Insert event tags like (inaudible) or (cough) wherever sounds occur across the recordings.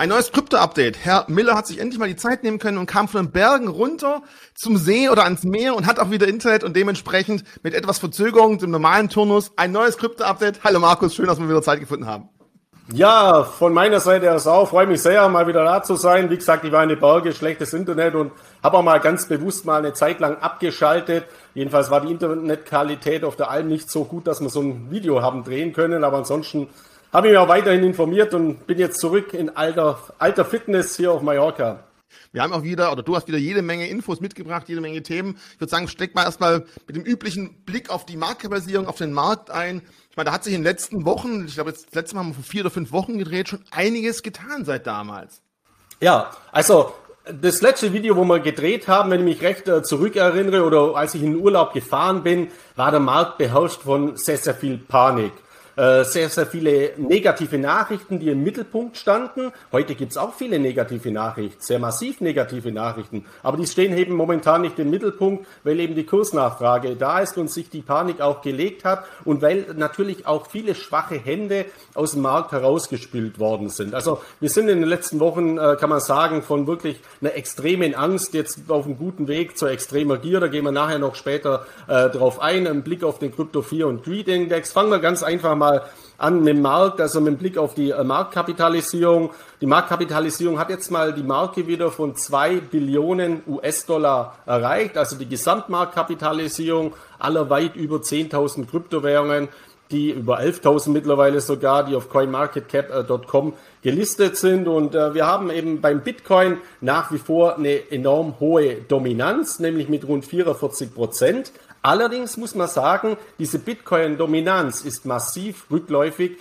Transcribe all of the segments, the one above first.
Ein neues Krypto-Update. Herr Miller hat sich endlich mal die Zeit nehmen können und kam von den Bergen runter zum See oder ans Meer und hat auch wieder Internet und dementsprechend mit etwas Verzögerung dem normalen Turnus ein neues Krypto-Update. Hallo Markus, schön, dass wir wieder Zeit gefunden haben. Ja, von meiner Seite aus auch. Freue mich sehr, mal wieder da zu sein. Wie gesagt, ich war in den Berge, schlechtes Internet und habe auch mal ganz bewusst mal eine Zeit lang abgeschaltet. Jedenfalls war die Internetqualität auf der Alm nicht so gut, dass wir so ein Video haben drehen können. Aber ansonsten habe ich mich auch weiterhin informiert und bin jetzt zurück in alter, alter Fitness hier auf Mallorca. Wir haben auch wieder, oder du hast wieder jede Menge Infos mitgebracht, jede Menge Themen. Ich würde sagen, steck mal erstmal mit dem üblichen Blick auf die Marktkapitalisierung, auf den Markt ein. Ich meine, da hat sich in den letzten Wochen, ich glaube, das letzte Mal haben wir vor vier oder fünf Wochen gedreht, schon einiges getan seit damals. Ja, also das letzte Video, wo wir gedreht haben, wenn ich mich recht äh, zurückerinnere oder als ich in den Urlaub gefahren bin, war der Markt beherrscht von sehr, sehr viel Panik. Äh, sehr, sehr viele negative Nachrichten, die im Mittelpunkt standen. Heute gibt es auch viele negative Nachrichten, sehr massiv negative Nachrichten, aber die stehen eben momentan nicht im Mittelpunkt, weil eben die Kursnachfrage da ist und sich die Panik auch gelegt hat und weil natürlich auch viele schwache Hände aus dem Markt herausgespült worden sind. Also wir sind in den letzten Wochen, äh, kann man sagen, von wirklich einer extremen Angst jetzt auf einem guten Weg zur extremer Gier. Da gehen wir nachher noch später äh, drauf ein. Ein Blick auf den Krypto 4 und Greed Index. Fangen wir ganz einfach mal an mit dem Markt, also mit Blick auf die äh, Marktkapitalisierung. Die Marktkapitalisierung hat jetzt mal die Marke wieder von zwei Billionen US-Dollar erreicht, also die Gesamtmarktkapitalisierung aller weit über 10.000 Kryptowährungen, die über 11.000 mittlerweile sogar, die auf coinmarketcap.com gelistet sind. Und äh, wir haben eben beim Bitcoin nach wie vor eine enorm hohe Dominanz, nämlich mit rund 44 Prozent. Allerdings muss man sagen, diese Bitcoin-Dominanz ist massiv rückläufig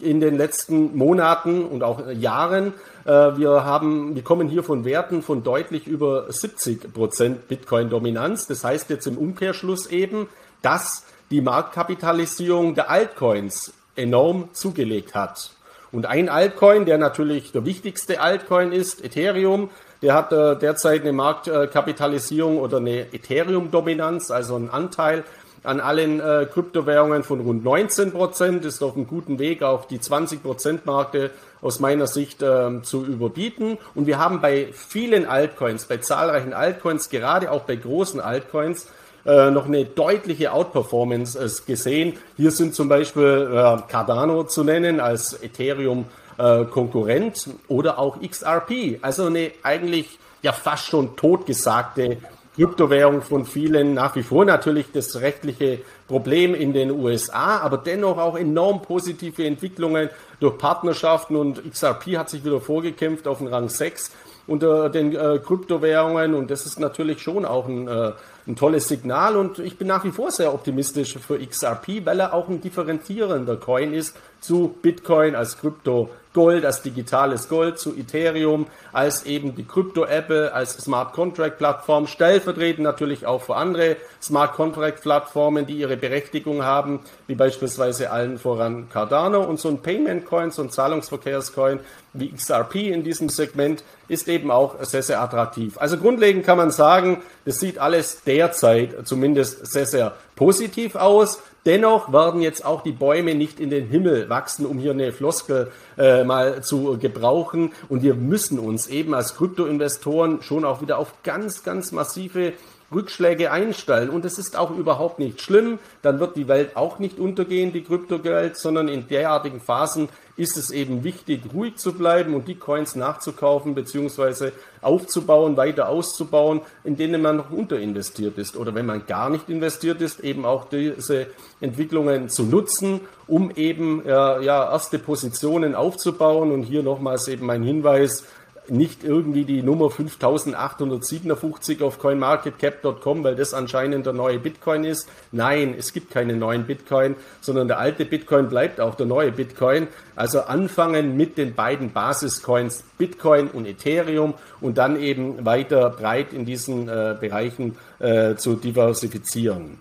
in den letzten Monaten und auch Jahren. Äh, wir haben, wir kommen hier von Werten von deutlich über 70 Prozent Bitcoin-Dominanz. Das heißt jetzt im Umkehrschluss eben, dass die Marktkapitalisierung der Altcoins enorm zugelegt hat. Und ein Altcoin, der natürlich der wichtigste Altcoin ist, Ethereum, der hat äh, derzeit eine Marktkapitalisierung oder eine Ethereum-Dominanz, also einen Anteil an allen äh, Kryptowährungen von rund 19 Prozent, ist auf einem guten Weg, auch die 20 Prozent Marke aus meiner Sicht äh, zu überbieten. Und wir haben bei vielen Altcoins, bei zahlreichen Altcoins, gerade auch bei großen Altcoins, äh, noch eine deutliche Outperformance äh, gesehen. Hier sind zum Beispiel äh, Cardano zu nennen als Ethereum äh, Konkurrent oder auch XRP, also eine eigentlich ja fast schon totgesagte Kryptowährung von vielen, nach wie vor natürlich das rechtliche Problem in den USA, aber dennoch auch enorm positive Entwicklungen durch Partnerschaften. Und XRP hat sich wieder vorgekämpft auf den Rang 6 unter den äh, Kryptowährungen. Und das ist natürlich schon auch ein, äh, ein tolles Signal. Und ich bin nach wie vor sehr optimistisch für XRP, weil er auch ein differenzierender Coin ist zu Bitcoin als Krypto Gold, als digitales Gold, zu Ethereum, als eben die Krypto-Apple, als Smart Contract-Plattform, stellvertretend natürlich auch für andere Smart Contract-Plattformen, die ihre Berechtigung haben, wie beispielsweise allen voran Cardano und so ein Payment-Coin, so ein Zahlungsverkehrs-Coin wie XRP in diesem Segment ist eben auch sehr, sehr attraktiv. Also grundlegend kann man sagen, das sieht alles derzeit zumindest sehr, sehr positiv aus. Dennoch werden jetzt auch die Bäume nicht in den Himmel wachsen, um hier eine Floskel äh, mal zu gebrauchen. Und wir müssen uns eben als Kryptoinvestoren schon auch wieder auf ganz, ganz massive Rückschläge einstellen. Und es ist auch überhaupt nicht schlimm. Dann wird die Welt auch nicht untergehen, die Kryptogeld, sondern in derartigen Phasen ist es eben wichtig, ruhig zu bleiben und die Coins nachzukaufen bzw. aufzubauen, weiter auszubauen, in denen man noch unterinvestiert ist. Oder wenn man gar nicht investiert ist, eben auch diese Entwicklungen zu nutzen, um eben ja, ja erste Positionen aufzubauen. Und hier nochmals eben mein Hinweis, nicht irgendwie die Nummer 5857 auf coinmarketcap.com, weil das anscheinend der neue Bitcoin ist. Nein, es gibt keine neuen Bitcoin, sondern der alte Bitcoin bleibt auch der neue Bitcoin. Also anfangen mit den beiden Basiscoins Bitcoin und Ethereum und dann eben weiter breit in diesen äh, Bereichen äh, zu diversifizieren.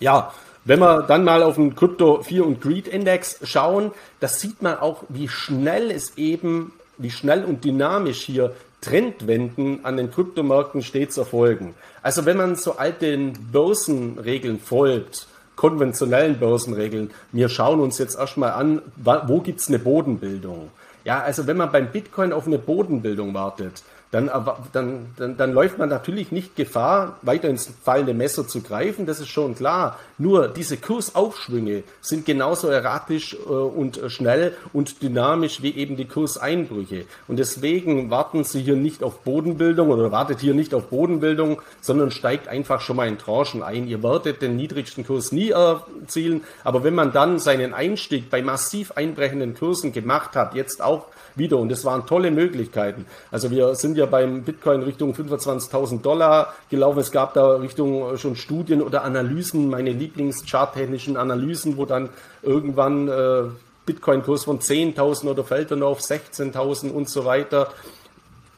Ja, wenn wir dann mal auf den Crypto 4 und Greed Index schauen, das sieht man auch, wie schnell es eben wie schnell und dynamisch hier Trendwenden an den Kryptomärkten stets erfolgen. Also wenn man so alten Börsenregeln folgt, konventionellen Börsenregeln, wir schauen uns jetzt erstmal an, wo gibt es eine Bodenbildung. Ja, also wenn man beim Bitcoin auf eine Bodenbildung wartet, dann, dann, dann, dann läuft man natürlich nicht Gefahr, weiter ins fallende Messer zu greifen, das ist schon klar. Nur diese Kursaufschwünge sind genauso erratisch äh, und schnell und dynamisch wie eben die Kurseinbrüche. Und deswegen warten Sie hier nicht auf Bodenbildung oder wartet hier nicht auf Bodenbildung, sondern steigt einfach schon mal in Tranchen ein. Ihr werdet den niedrigsten Kurs nie erzielen, aber wenn man dann seinen Einstieg bei massiv einbrechenden Kursen gemacht hat, jetzt auch wieder. Und das waren tolle Möglichkeiten. Also wir sind ja beim Bitcoin Richtung 25.000 Dollar gelaufen. Es gab da Richtung äh, schon Studien oder Analysen, meine Lieblingscharttechnischen Analysen, wo dann irgendwann äh, Bitcoin-Kurs von 10.000 oder fällt dann auf 16.000 und so weiter.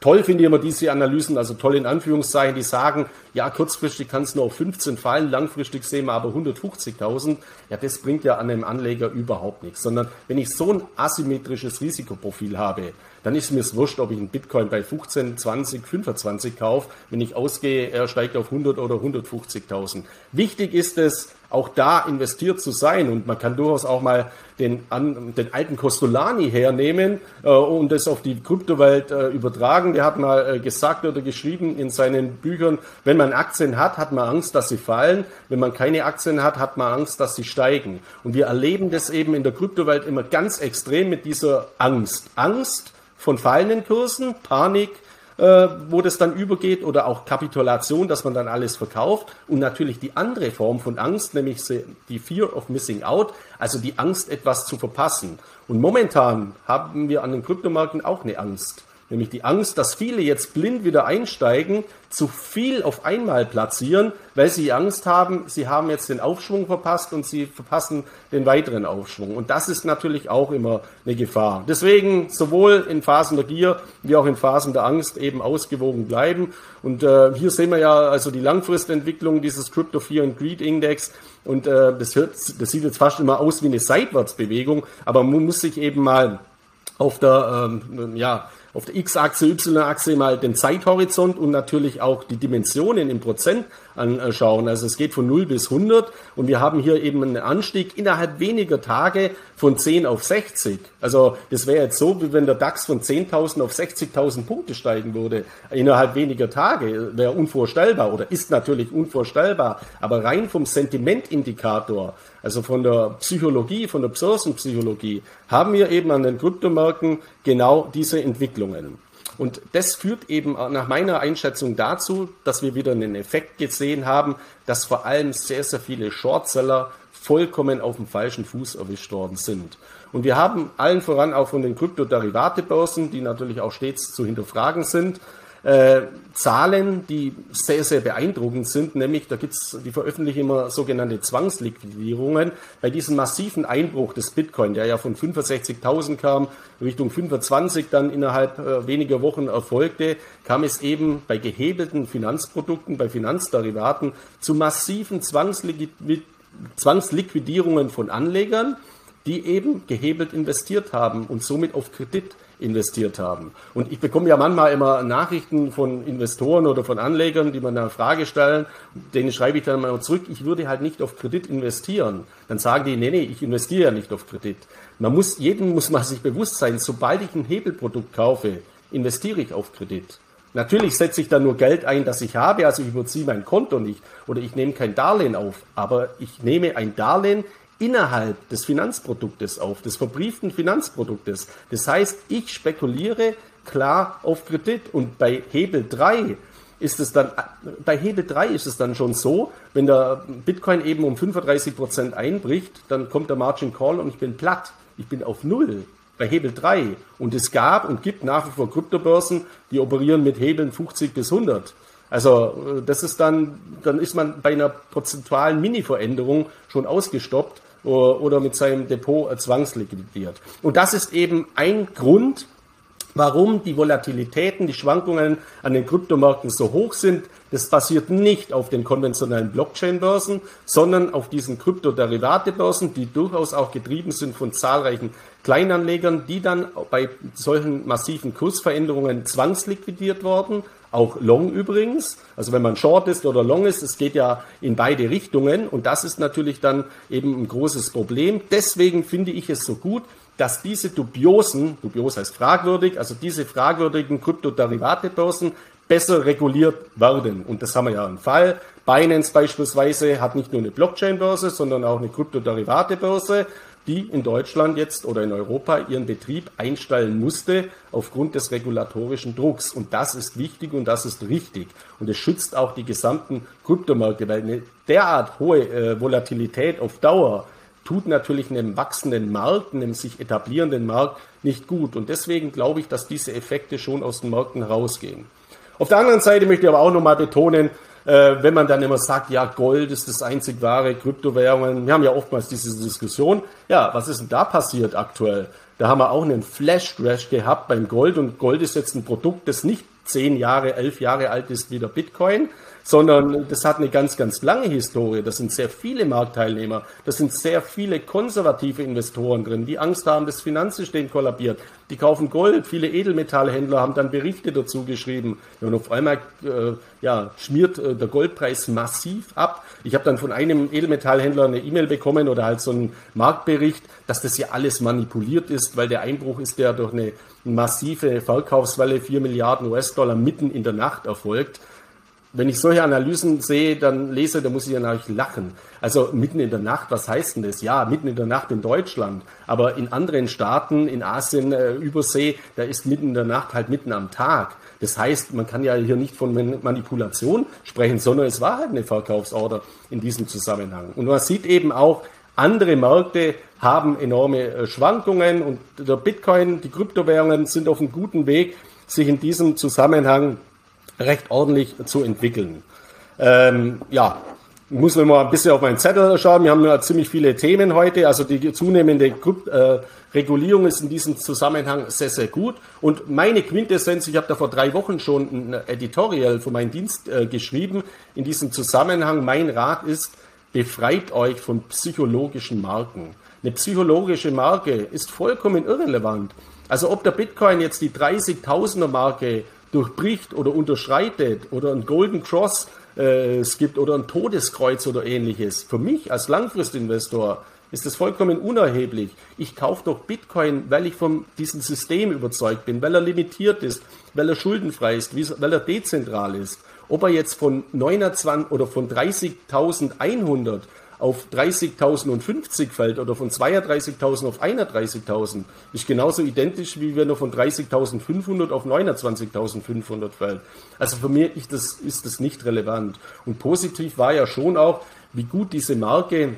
Toll finde ich immer diese Analysen, also toll in Anführungszeichen, die sagen, ja, kurzfristig kann es nur auf 15 fallen, langfristig sehen wir aber 150.000. Ja, das bringt ja an einem Anleger überhaupt nichts, sondern wenn ich so ein asymmetrisches Risikoprofil habe, dann ist mir es wurscht, ob ich einen Bitcoin bei 15, 20, 25 kaufe. Wenn ich ausgehe, er steigt auf 100 oder 150.000. Wichtig ist es, auch da investiert zu sein. Und man kann durchaus auch mal den, an, den alten Costolani hernehmen äh, und das auf die Kryptowelt äh, übertragen. Der hat mal äh, gesagt oder geschrieben in seinen Büchern, wenn man Aktien hat, hat man Angst, dass sie fallen. Wenn man keine Aktien hat, hat man Angst, dass sie steigen. Und wir erleben das eben in der Kryptowelt immer ganz extrem mit dieser Angst. Angst von fallenden Kursen, Panik, äh, wo das dann übergeht oder auch Kapitulation, dass man dann alles verkauft und natürlich die andere Form von Angst, nämlich die Fear of Missing Out, also die Angst, etwas zu verpassen. Und momentan haben wir an den Kryptomärkten auch eine Angst. Nämlich die Angst, dass viele jetzt blind wieder einsteigen, zu viel auf einmal platzieren, weil sie Angst haben, sie haben jetzt den Aufschwung verpasst und sie verpassen den weiteren Aufschwung. Und das ist natürlich auch immer eine Gefahr. Deswegen sowohl in Phasen der Gier wie auch in Phasen der Angst eben ausgewogen bleiben. Und äh, hier sehen wir ja also die Langfristentwicklung dieses Crypto Fear and Greed Index. Und äh, das, hört, das sieht jetzt fast immer aus wie eine Seitwärtsbewegung, aber man muss sich eben mal auf der ähm, ja, auf der X-Achse, Y-Achse mal den Zeithorizont und natürlich auch die Dimensionen im Prozent anschauen. Also es geht von 0 bis 100 und wir haben hier eben einen Anstieg innerhalb weniger Tage von 10 auf 60. Also das wäre jetzt so, wie wenn der DAX von 10.000 auf 60.000 Punkte steigen würde innerhalb weniger Tage. Wäre unvorstellbar oder ist natürlich unvorstellbar. Aber rein vom Sentimentindikator also von der Psychologie, von der Börsenpsychologie, haben wir eben an den Kryptomärkten genau diese Entwicklungen. Und das führt eben nach meiner Einschätzung dazu, dass wir wieder einen Effekt gesehen haben, dass vor allem sehr, sehr viele Shortseller vollkommen auf dem falschen Fuß erwischt worden sind. Und wir haben allen voran auch von den Kryptoderivatebörsen, die natürlich auch stets zu hinterfragen sind, äh, Zahlen, die sehr, sehr beeindruckend sind, nämlich da gibt's, die veröffentlichen immer sogenannte Zwangsliquidierungen. Bei diesem massiven Einbruch des Bitcoin, der ja von 65.000 kam, Richtung 25 dann innerhalb äh, weniger Wochen erfolgte, kam es eben bei gehebelten Finanzprodukten, bei Finanzderivaten zu massiven Zwangsliquidierungen von Anlegern, die eben gehebelt investiert haben und somit auf Kredit investiert haben. Und ich bekomme ja manchmal immer Nachrichten von Investoren oder von Anlegern, die mir eine Frage stellen, denen schreibe ich dann mal zurück, ich würde halt nicht auf Kredit investieren. Dann sagen die, nee, nee, ich investiere ja nicht auf Kredit. Man muss, jedem muss man sich bewusst sein, sobald ich ein Hebelprodukt kaufe, investiere ich auf Kredit. Natürlich setze ich da nur Geld ein, das ich habe, also ich überziehe mein Konto nicht oder ich nehme kein Darlehen auf, aber ich nehme ein Darlehen innerhalb des Finanzproduktes auf, des verbrieften Finanzproduktes. Das heißt, ich spekuliere klar auf Kredit und bei Hebel 3 ist es dann, bei Hebel 3 ist es dann schon so, wenn der Bitcoin eben um 35 Prozent einbricht, dann kommt der Margin Call und ich bin platt. Ich bin auf Null bei Hebel 3. Und es gab und gibt nach wie vor Kryptobörsen, die operieren mit Hebeln 50 bis 100. Also äh, das ist dann, dann ist man bei einer prozentualen Mini-Veränderung schon ausgestoppt oder mit seinem Depot zwangsliquidiert. Und das ist eben ein Grund, warum die Volatilitäten, die Schwankungen an den Kryptomärkten so hoch sind. Das basiert nicht auf den konventionellen Blockchain-Börsen, sondern auf diesen Kryptoderivate-Börsen, die durchaus auch getrieben sind von zahlreichen Kleinanlegern, die dann bei solchen massiven Kursveränderungen zwangsliquidiert worden auch Long übrigens. Also wenn man Short ist oder Long ist, es geht ja in beide Richtungen und das ist natürlich dann eben ein großes Problem. Deswegen finde ich es so gut, dass diese dubiosen, dubios heißt fragwürdig, also diese fragwürdigen Kryptoderivatebörsen besser reguliert werden. Und das haben wir ja im Fall. Binance beispielsweise hat nicht nur eine Blockchain-Börse, sondern auch eine Kryptoderivate-Börse die in Deutschland jetzt oder in Europa ihren Betrieb einstellen musste aufgrund des regulatorischen Drucks. Und das ist wichtig und das ist richtig. Und es schützt auch die gesamten Kryptomärkte, weil eine derart hohe äh, Volatilität auf Dauer tut natürlich einem wachsenden Markt, einem sich etablierenden Markt nicht gut. Und deswegen glaube ich, dass diese Effekte schon aus den Märkten herausgehen. Auf der anderen Seite möchte ich aber auch nochmal betonen, äh, wenn man dann immer sagt, ja, Gold ist das einzig wahre, Kryptowährungen, wir haben ja oftmals diese Diskussion, ja, was ist denn da passiert aktuell? Da haben wir auch einen Flash-Crash gehabt beim Gold und Gold ist jetzt ein Produkt, das nicht zehn Jahre, elf Jahre alt ist wie der Bitcoin, sondern das hat eine ganz, ganz lange Historie. Das sind sehr viele Marktteilnehmer, das sind sehr viele konservative Investoren drin, die Angst haben, das Finanzsystem kollabiert. Die kaufen Gold, viele Edelmetallhändler haben dann Berichte dazu geschrieben. Und auf einmal äh, ja, schmiert äh, der Goldpreis massiv ab. Ich habe dann von einem Edelmetallhändler eine E-Mail bekommen oder halt so einen Marktbericht, dass das ja alles manipuliert ist, weil der Einbruch ist ja durch eine massive Verkaufswelle 4 Milliarden US-Dollar mitten in der Nacht erfolgt wenn ich solche Analysen sehe, dann lese, da muss ich ja natürlich lachen. Also mitten in der Nacht, was heißt denn das? Ja, mitten in der Nacht in Deutschland, aber in anderen Staaten, in Asien, äh, Übersee, da ist mitten in der Nacht halt mitten am Tag. Das heißt, man kann ja hier nicht von Manipulation sprechen, sondern es war halt eine Verkaufsorder in diesem Zusammenhang. Und man sieht eben auch, andere Märkte haben enorme äh, Schwankungen und der Bitcoin, die Kryptowährungen sind auf einem guten Weg, sich in diesem Zusammenhang recht ordentlich zu entwickeln. Ähm, ja, muss noch mal ein bisschen auf meinen Zettel schauen. Wir haben ja ziemlich viele Themen heute. Also die zunehmende äh, Regulierung ist in diesem Zusammenhang sehr, sehr gut. Und meine Quintessenz, ich habe da vor drei Wochen schon ein Editorial für meinen Dienst äh, geschrieben. In diesem Zusammenhang, mein Rat ist, befreit euch von psychologischen Marken. Eine psychologische Marke ist vollkommen irrelevant. Also ob der Bitcoin jetzt die 30.000er Marke durchbricht oder unterschreitet oder ein Golden Cross äh, es gibt oder ein Todeskreuz oder ähnliches. Für mich als Langfristinvestor ist das vollkommen unerheblich. Ich kaufe doch Bitcoin, weil ich von diesem System überzeugt bin, weil er limitiert ist, weil er schuldenfrei ist, weil er dezentral ist. Ob er jetzt von 29 oder von 30.100 auf 30.050 fällt oder von 32.000 auf 31.000, ist genauso identisch, wie wenn er von 30.500 auf 29.500 fällt. Also für mich ist das, ist das nicht relevant. Und positiv war ja schon auch, wie gut diese Marke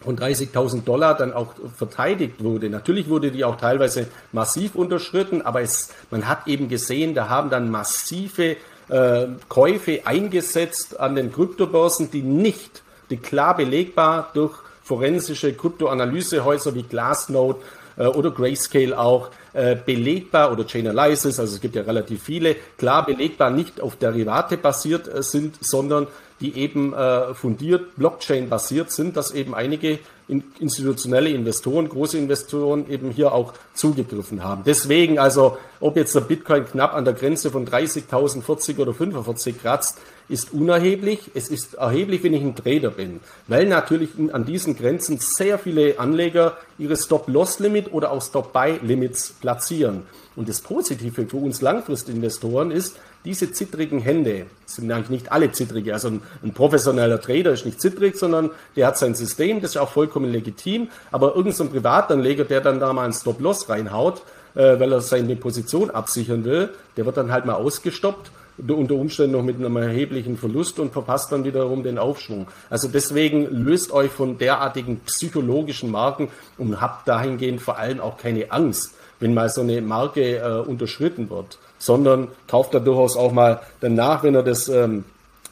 von 30.000 Dollar dann auch verteidigt wurde. Natürlich wurde die auch teilweise massiv unterschritten, aber es, man hat eben gesehen, da haben dann massive äh, Käufe eingesetzt an den Kryptobörsen, die nicht klar belegbar durch forensische Kryptoanalysehäuser wie Glassnode äh, oder Grayscale auch äh, belegbar oder Chainalysis, also es gibt ja relativ viele, klar belegbar nicht auf Derivate basiert äh, sind, sondern die eben äh, fundiert Blockchain basiert sind, dass eben einige institutionelle Investoren, große Investoren eben hier auch zugegriffen haben. Deswegen also, ob jetzt der Bitcoin knapp an der Grenze von 30.000, 40 oder 45 kratzt, ist unerheblich. Es ist erheblich, wenn ich ein Trader bin, weil natürlich an diesen Grenzen sehr viele Anleger ihre Stop-Loss-Limit oder auch Stop-Buy-Limits platzieren. Und das Positive für uns Langfristinvestoren ist, diese zittrigen Hände, sind eigentlich nicht alle zittrige, also ein, ein, professioneller Trader ist nicht zittrig, sondern der hat sein System, das ist auch vollkommen legitim, aber irgendein so Privatanleger, der dann da mal einen Stop-Loss reinhaut, äh, weil er seine Position absichern will, der wird dann halt mal ausgestoppt unter Umständen noch mit einem erheblichen Verlust und verpasst dann wiederum den Aufschwung. Also deswegen löst euch von derartigen psychologischen Marken und habt dahingehend vor allem auch keine Angst, wenn mal so eine Marke äh, unterschritten wird, sondern kauft da durchaus auch mal danach, wenn er das ähm,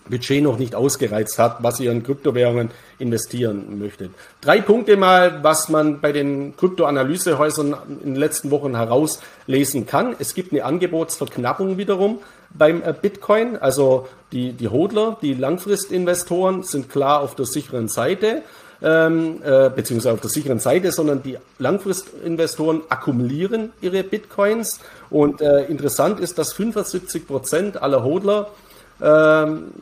Budget noch nicht ausgereizt hat, was ihr in Kryptowährungen investieren möchtet. Drei Punkte mal, was man bei den Kryptoanalysehäusern in den letzten Wochen herauslesen kann. Es gibt eine Angebotsverknappung wiederum beim äh, Bitcoin. Also die, die Hodler, die Langfristinvestoren sind klar auf der sicheren Seite. Ähm, äh, beziehungsweise auf der sicheren Seite, sondern die Langfristinvestoren akkumulieren ihre Bitcoins. Und äh, interessant ist, dass 75 Prozent aller Hodler ähm,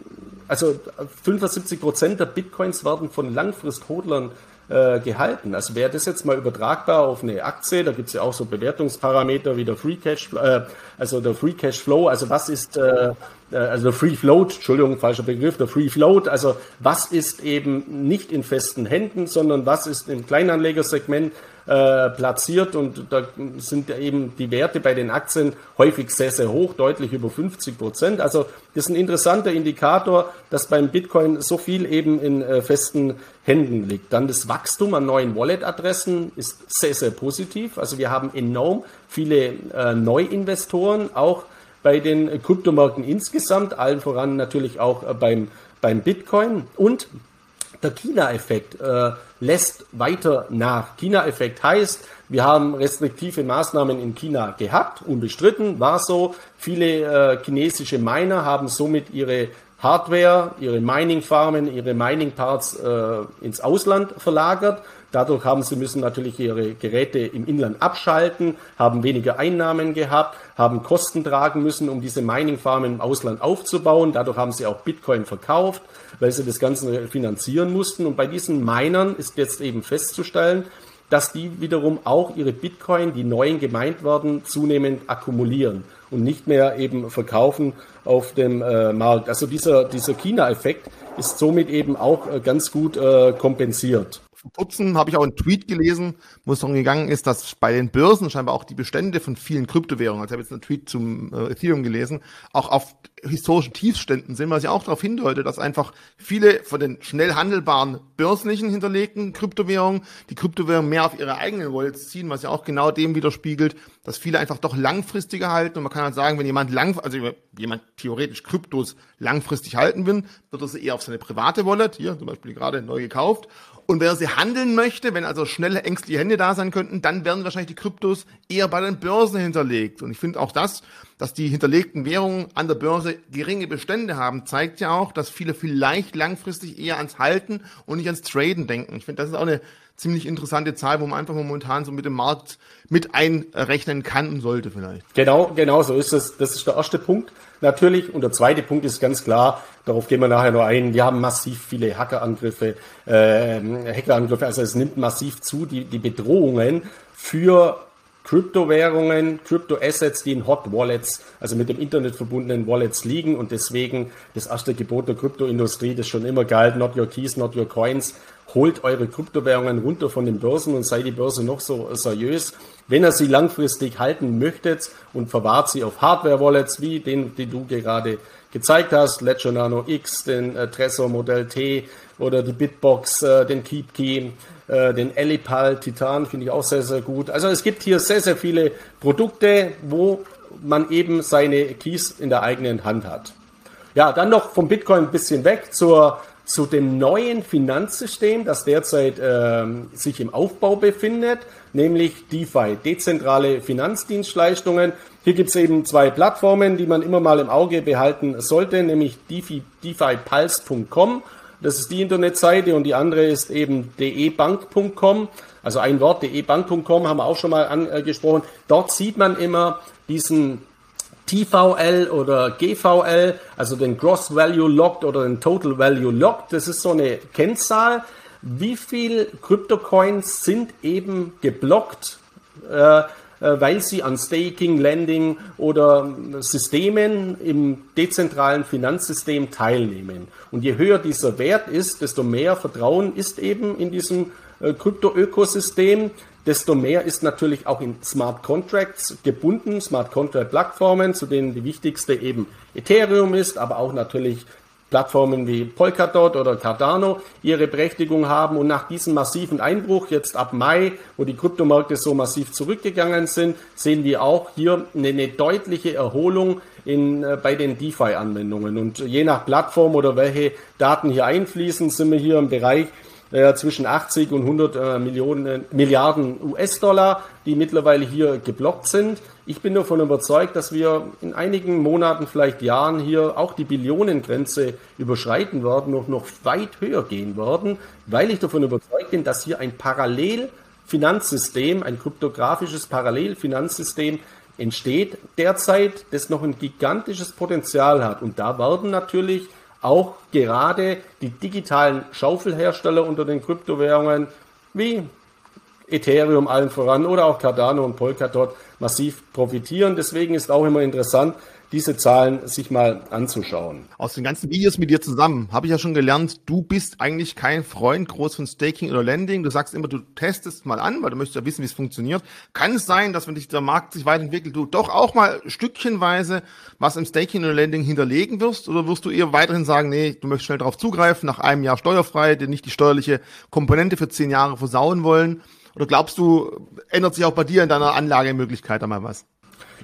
also 75 Prozent der Bitcoins werden von Langfristhodlern äh, gehalten. Also wäre das jetzt mal übertragbar auf eine Aktie, da gibt es ja auch so Bewertungsparameter wie der Free Cash, äh, also der Free Cash Flow, also was ist, äh, äh, also der Free Float, Entschuldigung, falscher Begriff, der Free Float, also was ist eben nicht in festen Händen, sondern was ist im Kleinanlegersegment äh, platziert und da sind eben die Werte bei den Aktien häufig sehr, sehr hoch, deutlich über 50 Prozent. Also das ist ein interessanter Indikator, dass beim Bitcoin so viel eben in äh, festen Händen liegt. Dann das Wachstum an neuen Wallet-Adressen ist sehr, sehr positiv. Also wir haben enorm viele äh, Neuinvestoren, auch bei den Kryptomärkten insgesamt, allen voran natürlich auch äh, beim, beim Bitcoin. Und der China-Effekt äh, lässt weiter nach. China-Effekt heißt, wir haben restriktive Maßnahmen in China gehabt, unbestritten, war so. Viele äh, chinesische Miner haben somit ihre Hardware, ihre Mining-Farmen, ihre Mining-Parts äh, ins Ausland verlagert. Dadurch haben sie müssen natürlich ihre Geräte im Inland abschalten, haben weniger Einnahmen gehabt, haben Kosten tragen müssen, um diese Mining-Farmen im Ausland aufzubauen. Dadurch haben sie auch Bitcoin verkauft, weil sie das Ganze finanzieren mussten. Und bei diesen Minern ist jetzt eben festzustellen, dass die wiederum auch ihre Bitcoin, die neuen gemeint werden, zunehmend akkumulieren und nicht mehr eben verkaufen auf dem äh, Markt. Also dieser, dieser China-Effekt ist somit eben auch äh, ganz gut äh, kompensiert vor kurzem habe ich auch einen Tweet gelesen, wo es darum gegangen ist, dass bei den Börsen scheinbar auch die Bestände von vielen Kryptowährungen, also ich habe jetzt einen Tweet zum äh, Ethereum gelesen, auch auf historischen Tiefständen sind, was ja auch darauf hindeutet, dass einfach viele von den schnell handelbaren börslichen hinterlegten Kryptowährungen die Kryptowährungen mehr auf ihre eigenen Wallets ziehen, was ja auch genau dem widerspiegelt, dass viele einfach doch langfristiger halten. Und man kann halt sagen, wenn jemand lang, also jemand theoretisch Kryptos langfristig halten will, wird er sie eher auf seine private Wallet, hier zum Beispiel gerade neu gekauft und wer sie handeln möchte, wenn also schnelle, ängstliche Hände da sein könnten, dann werden wahrscheinlich die Kryptos eher bei den Börsen hinterlegt. Und ich finde auch das, dass die hinterlegten Währungen an der Börse geringe Bestände haben, zeigt ja auch, dass viele vielleicht langfristig eher ans Halten und nicht ans Traden denken. Ich finde, das ist auch eine ziemlich interessante Zahl, wo man einfach momentan so mit dem Markt mit einrechnen kann und sollte vielleicht. Genau, genau so ist es. Das ist der erste Punkt natürlich. Und der zweite Punkt ist ganz klar, darauf gehen wir nachher noch ein, wir haben massiv viele Hackerangriffe, äh, Hackerangriffe, also es nimmt massiv zu, die, die Bedrohungen für Kryptowährungen, Kryptoassets, die in Hot Wallets, also mit dem Internet verbundenen Wallets liegen und deswegen das erste Gebot der Kryptoindustrie, das schon immer galt, not your keys, not your coins, holt eure Kryptowährungen runter von den Börsen und sei die Börse noch so seriös. Wenn ihr sie langfristig halten möchtet und verwahrt sie auf Hardware-Wallets, wie den, den du gerade gezeigt hast, Ledger Nano X, den äh, Trezor Modell T oder die Bitbox, äh, den Keep Key, äh, den Elipal Titan finde ich auch sehr, sehr gut. Also es gibt hier sehr, sehr viele Produkte, wo man eben seine Keys in der eigenen Hand hat. Ja, dann noch vom Bitcoin ein bisschen weg zur zu dem neuen Finanzsystem, das derzeit ähm, sich im Aufbau befindet, nämlich DeFi, dezentrale Finanzdienstleistungen. Hier gibt es eben zwei Plattformen, die man immer mal im Auge behalten sollte, nämlich DeFi, DeFiPulse.com. Das ist die Internetseite und die andere ist eben debank.com. Also ein Wort, debank.com haben wir auch schon mal angesprochen. Dort sieht man immer diesen TVL oder GVL, also den Gross Value Locked oder den Total Value Locked. Das ist so eine Kennzahl. Wie viel Kryptocoins sind eben geblockt, äh, äh weil sie an Staking, Lending oder Systemen im dezentralen Finanzsystem teilnehmen. Und je höher dieser Wert ist, desto mehr Vertrauen ist eben in diesem äh, Krypto-Ökosystem desto mehr ist natürlich auch in Smart Contracts gebunden, Smart Contract Plattformen, zu denen die wichtigste eben Ethereum ist, aber auch natürlich Plattformen wie Polkadot oder Cardano ihre Berechtigung haben und nach diesem massiven Einbruch jetzt ab Mai, wo die Kryptomärkte so massiv zurückgegangen sind, sehen wir auch hier eine, eine deutliche Erholung in, äh, bei den DeFi-Anwendungen. Und je nach Plattform oder welche Daten hier einfließen, sind wir hier im Bereich äh, zwischen 80 und 100 äh, Millionen, Milliarden US-Dollar, die mittlerweile hier geblockt sind. Ich bin davon überzeugt, dass wir in einigen Monaten, vielleicht Jahren hier auch die Billionengrenze überschreiten werden und noch weit höher gehen werden, weil ich davon überzeugt bin, dass hier ein Parallelfinanzsystem, ein kryptografisches Parallelfinanzsystem entsteht derzeit, das noch ein gigantisches Potenzial hat. Und da werden natürlich auch gerade die digitalen Schaufelhersteller unter den Kryptowährungen wie Ethereum allen voran oder auch Cardano und Polkadot massiv profitieren. Deswegen ist auch immer interessant, diese Zahlen sich mal anzuschauen. Aus den ganzen Videos mit dir zusammen habe ich ja schon gelernt, du bist eigentlich kein Freund groß von Staking oder Lending. Du sagst immer, du testest mal an, weil du möchtest ja wissen, wie es funktioniert. Kann es sein, dass wenn sich der Markt sich weiterentwickelt, du doch auch mal stückchenweise was im Staking oder Lending hinterlegen wirst? Oder wirst du eher weiterhin sagen, nee, du möchtest schnell darauf zugreifen, nach einem Jahr steuerfrei, dir nicht die steuerliche Komponente für zehn Jahre versauen wollen? Oder glaubst du, ändert sich auch bei dir in deiner Anlagemöglichkeit einmal was?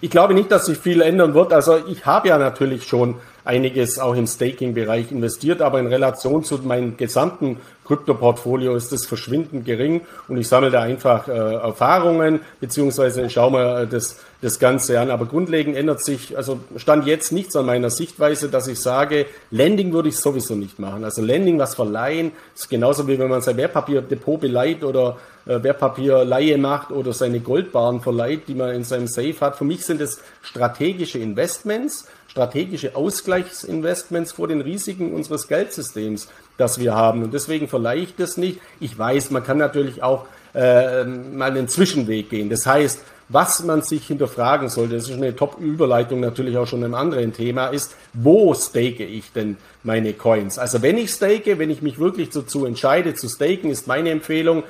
Ich glaube nicht, dass sich viel ändern wird. Also ich habe ja natürlich schon einiges auch im Staking-Bereich investiert, aber in Relation zu meinem gesamten Krypto-Portfolio ist es verschwindend gering und ich sammle da einfach äh, Erfahrungen beziehungsweise schaue mir das, das Ganze an. Aber grundlegend ändert sich, also stand jetzt nichts an meiner Sichtweise, dass ich sage, Lending würde ich sowieso nicht machen. Also Lending, was verleihen, ist genauso wie wenn man sein Wertpapierdepot beleiht oder äh, Wertpapierleihe macht oder seine Goldbaren verleiht, die man in seinem Safe hat. Für mich sind es strategische Investments, strategische Ausgleichsinvestments vor den Risiken unseres Geldsystems, das wir haben. Und deswegen verleihe ich das nicht. Ich weiß, man kann natürlich auch äh, mal einen Zwischenweg gehen. Das heißt, was man sich hinterfragen sollte, das ist eine Top-Überleitung natürlich auch schon einem anderen Thema, ist, wo stake ich denn meine Coins? Also wenn ich stake, wenn ich mich wirklich dazu entscheide zu staken, ist meine Empfehlung,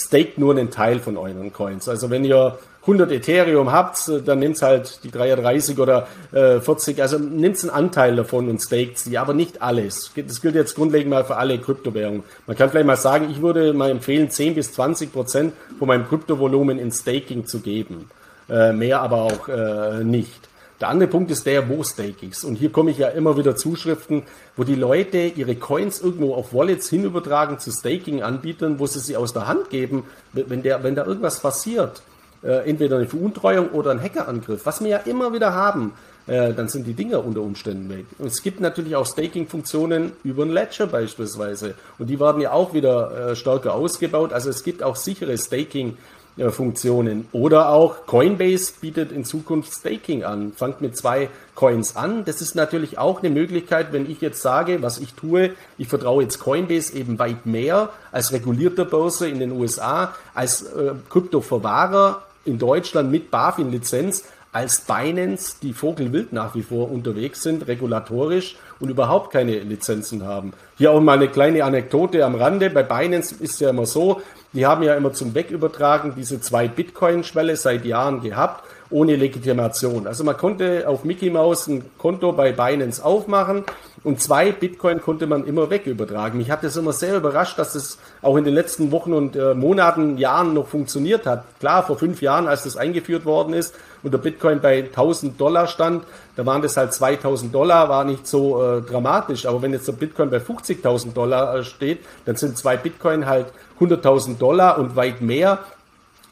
staked nur einen Teil von euren Coins. Also wenn ihr 100 Ethereum habt, dann nimmt halt die 33 oder äh, 40, also nimmt einen Anteil davon und staked sie, aber nicht alles. Das gilt jetzt grundlegend mal für alle Kryptowährungen. Man kann vielleicht mal sagen, ich würde mal empfehlen, 10 bis 20 Prozent von meinem Kryptovolumen in Staking zu geben. Äh, mehr aber auch äh, nicht. Der andere Punkt ist der, wo stake ich's? Und hier komme ich ja immer wieder Zuschriften, wo die Leute ihre Coins irgendwo auf Wallets hinübertragen zu Staking-Anbietern, wo sie sie aus der Hand geben, wenn, der, wenn da irgendwas passiert. Äh, entweder eine Veruntreuung oder ein Hackerangriff, was wir ja immer wieder haben, äh, dann sind die Dinger unter Umständen weg. Und es gibt natürlich auch Staking-Funktionen über ein Ledger beispielsweise. Und die werden ja auch wieder äh, stärker ausgebaut. Also es gibt auch sichere Staking-Funktionen Funktionen. Oder auch Coinbase bietet in Zukunft Staking an. Fangt mit zwei Coins an. Das ist natürlich auch eine Möglichkeit, wenn ich jetzt sage, was ich tue, ich vertraue jetzt Coinbase eben weit mehr als regulierter Börse in den USA, als äh, Kryptoverwahrer in Deutschland mit BaFin-Lizenz, als Binance, die Vogelwild nach wie vor unterwegs sind, regulatorisch und überhaupt keine Lizenzen haben. Hier auch mal eine kleine Anekdote am Rande. Bei Binance ist ja immer so, die haben ja immer zum Wegübertragen diese zwei Bitcoin-Schwelle seit Jahren gehabt, ohne Legitimation. Also man konnte auf Mickey Mouse ein Konto bei Binance aufmachen und zwei Bitcoin konnte man immer wegübertragen. Mich hat das immer sehr überrascht, dass das auch in den letzten Wochen und äh, Monaten, Jahren noch funktioniert hat. Klar, vor fünf Jahren, als das eingeführt worden ist und der Bitcoin bei 1000 Dollar stand, da waren das halt 2000 Dollar, war nicht so äh, dramatisch. Aber wenn jetzt der Bitcoin bei 50.000 Dollar äh, steht, dann sind zwei Bitcoin halt 100.000 Dollar und weit mehr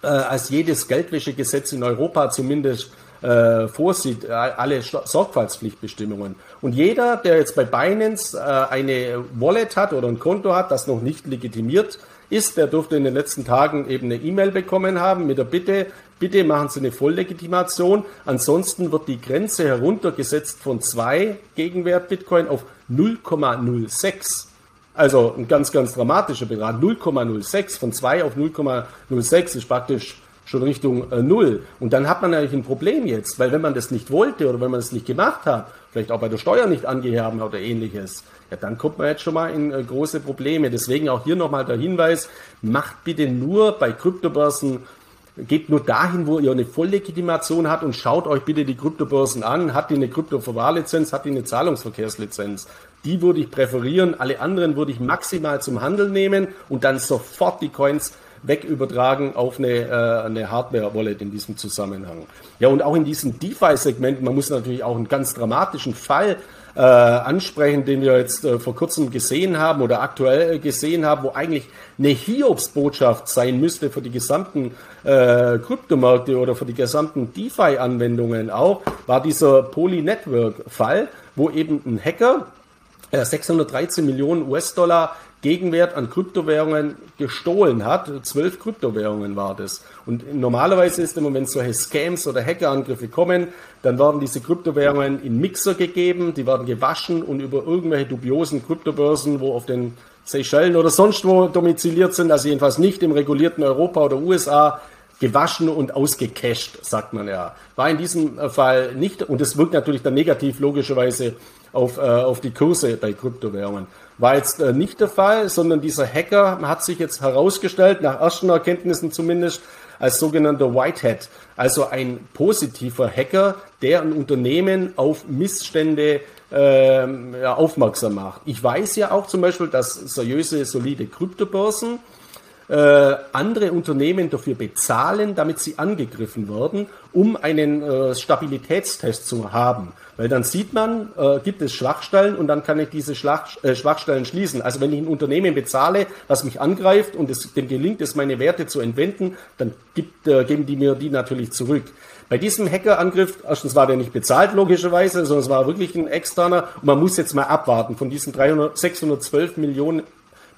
äh, als jedes Geldwäschegesetz in Europa zumindest äh, vorsieht, äh, alle Sorgfaltspflichtbestimmungen. Und jeder, der jetzt bei Binance äh, eine Wallet hat oder ein Konto hat, das noch nicht legitimiert ist, der dürfte in den letzten Tagen eben eine E-Mail bekommen haben mit der Bitte, bitte machen Sie eine Volllegitimation. Ansonsten wird die Grenze heruntergesetzt von zwei Gegenwert Bitcoin auf 0,06. Also ein ganz, ganz dramatischer Betrag. 0,06 von 2 auf 0,06 ist praktisch schon Richtung äh, Null. Und dann hat man natürlich ein Problem jetzt, weil wenn man das nicht wollte oder wenn man es nicht gemacht hat, vielleicht auch bei der Steuer nicht angeheben oder ähnliches, ja, dann kommt man jetzt schon mal in äh, große Probleme. Deswegen auch hier nochmal der Hinweis, macht bitte nur bei Kryptobörsen geht nur dahin, wo ihr eine Volllegitimation habt und schaut euch bitte die Kryptobörsen an. Hat die eine Kryptoverwahrlizenz, hat die eine Zahlungsverkehrslizenz? Die würde ich präferieren. Alle anderen würde ich maximal zum Handel nehmen und dann sofort die Coins wegübertragen auf eine, äh, eine Hardware-Wallet in diesem Zusammenhang. Ja, und auch in diesem DeFi-Segment, man muss natürlich auch einen ganz dramatischen Fall äh, ansprechen, den wir jetzt äh, vor kurzem gesehen haben oder aktuell gesehen haben, wo eigentlich eine Hiobsbotschaft sein müsste für die gesamten äh, Kryptomärkte oder für die gesamten DeFi-Anwendungen auch, war dieser Poly-Network-Fall, wo eben ein Hacker 613 äh, Millionen US-Dollar Gegenwert an Kryptowährungen gestohlen hat. Zwölf Kryptowährungen war das. Und normalerweise ist immer, wenn solche Scams oder Hackerangriffe kommen, dann werden diese Kryptowährungen in Mixer gegeben, die werden gewaschen und über irgendwelche dubiosen Kryptobörsen, wo auf den Seychellen oder sonst wo domiziliert sind, also jedenfalls nicht im regulierten Europa oder USA, gewaschen und ausgecasht, sagt man ja. War in diesem Fall nicht, und das wirkt natürlich dann negativ logischerweise auf, äh, auf die Kurse bei Kryptowährungen. War jetzt äh, nicht der Fall, sondern dieser Hacker hat sich jetzt herausgestellt, nach ersten Erkenntnissen zumindest, als sogenannter Whitehead, also ein positiver Hacker, der ein Unternehmen auf Missstände ähm, ja, aufmerksam macht. Ich weiß ja auch zum Beispiel, dass seriöse, solide Kryptobörsen äh, andere Unternehmen dafür bezahlen, damit sie angegriffen werden, um einen äh, Stabilitätstest zu haben. Weil dann sieht man, äh, gibt es Schwachstellen und dann kann ich diese Schwach, äh, Schwachstellen schließen. Also wenn ich ein Unternehmen bezahle, was mich angreift und es, dem gelingt es, meine Werte zu entwenden, dann gibt, äh, geben die mir die natürlich zurück. Bei diesem Hackerangriff, erstens war der nicht bezahlt, logischerweise, sondern es war wirklich ein externer. Und man muss jetzt mal abwarten. Von diesen 300, 612 Millionen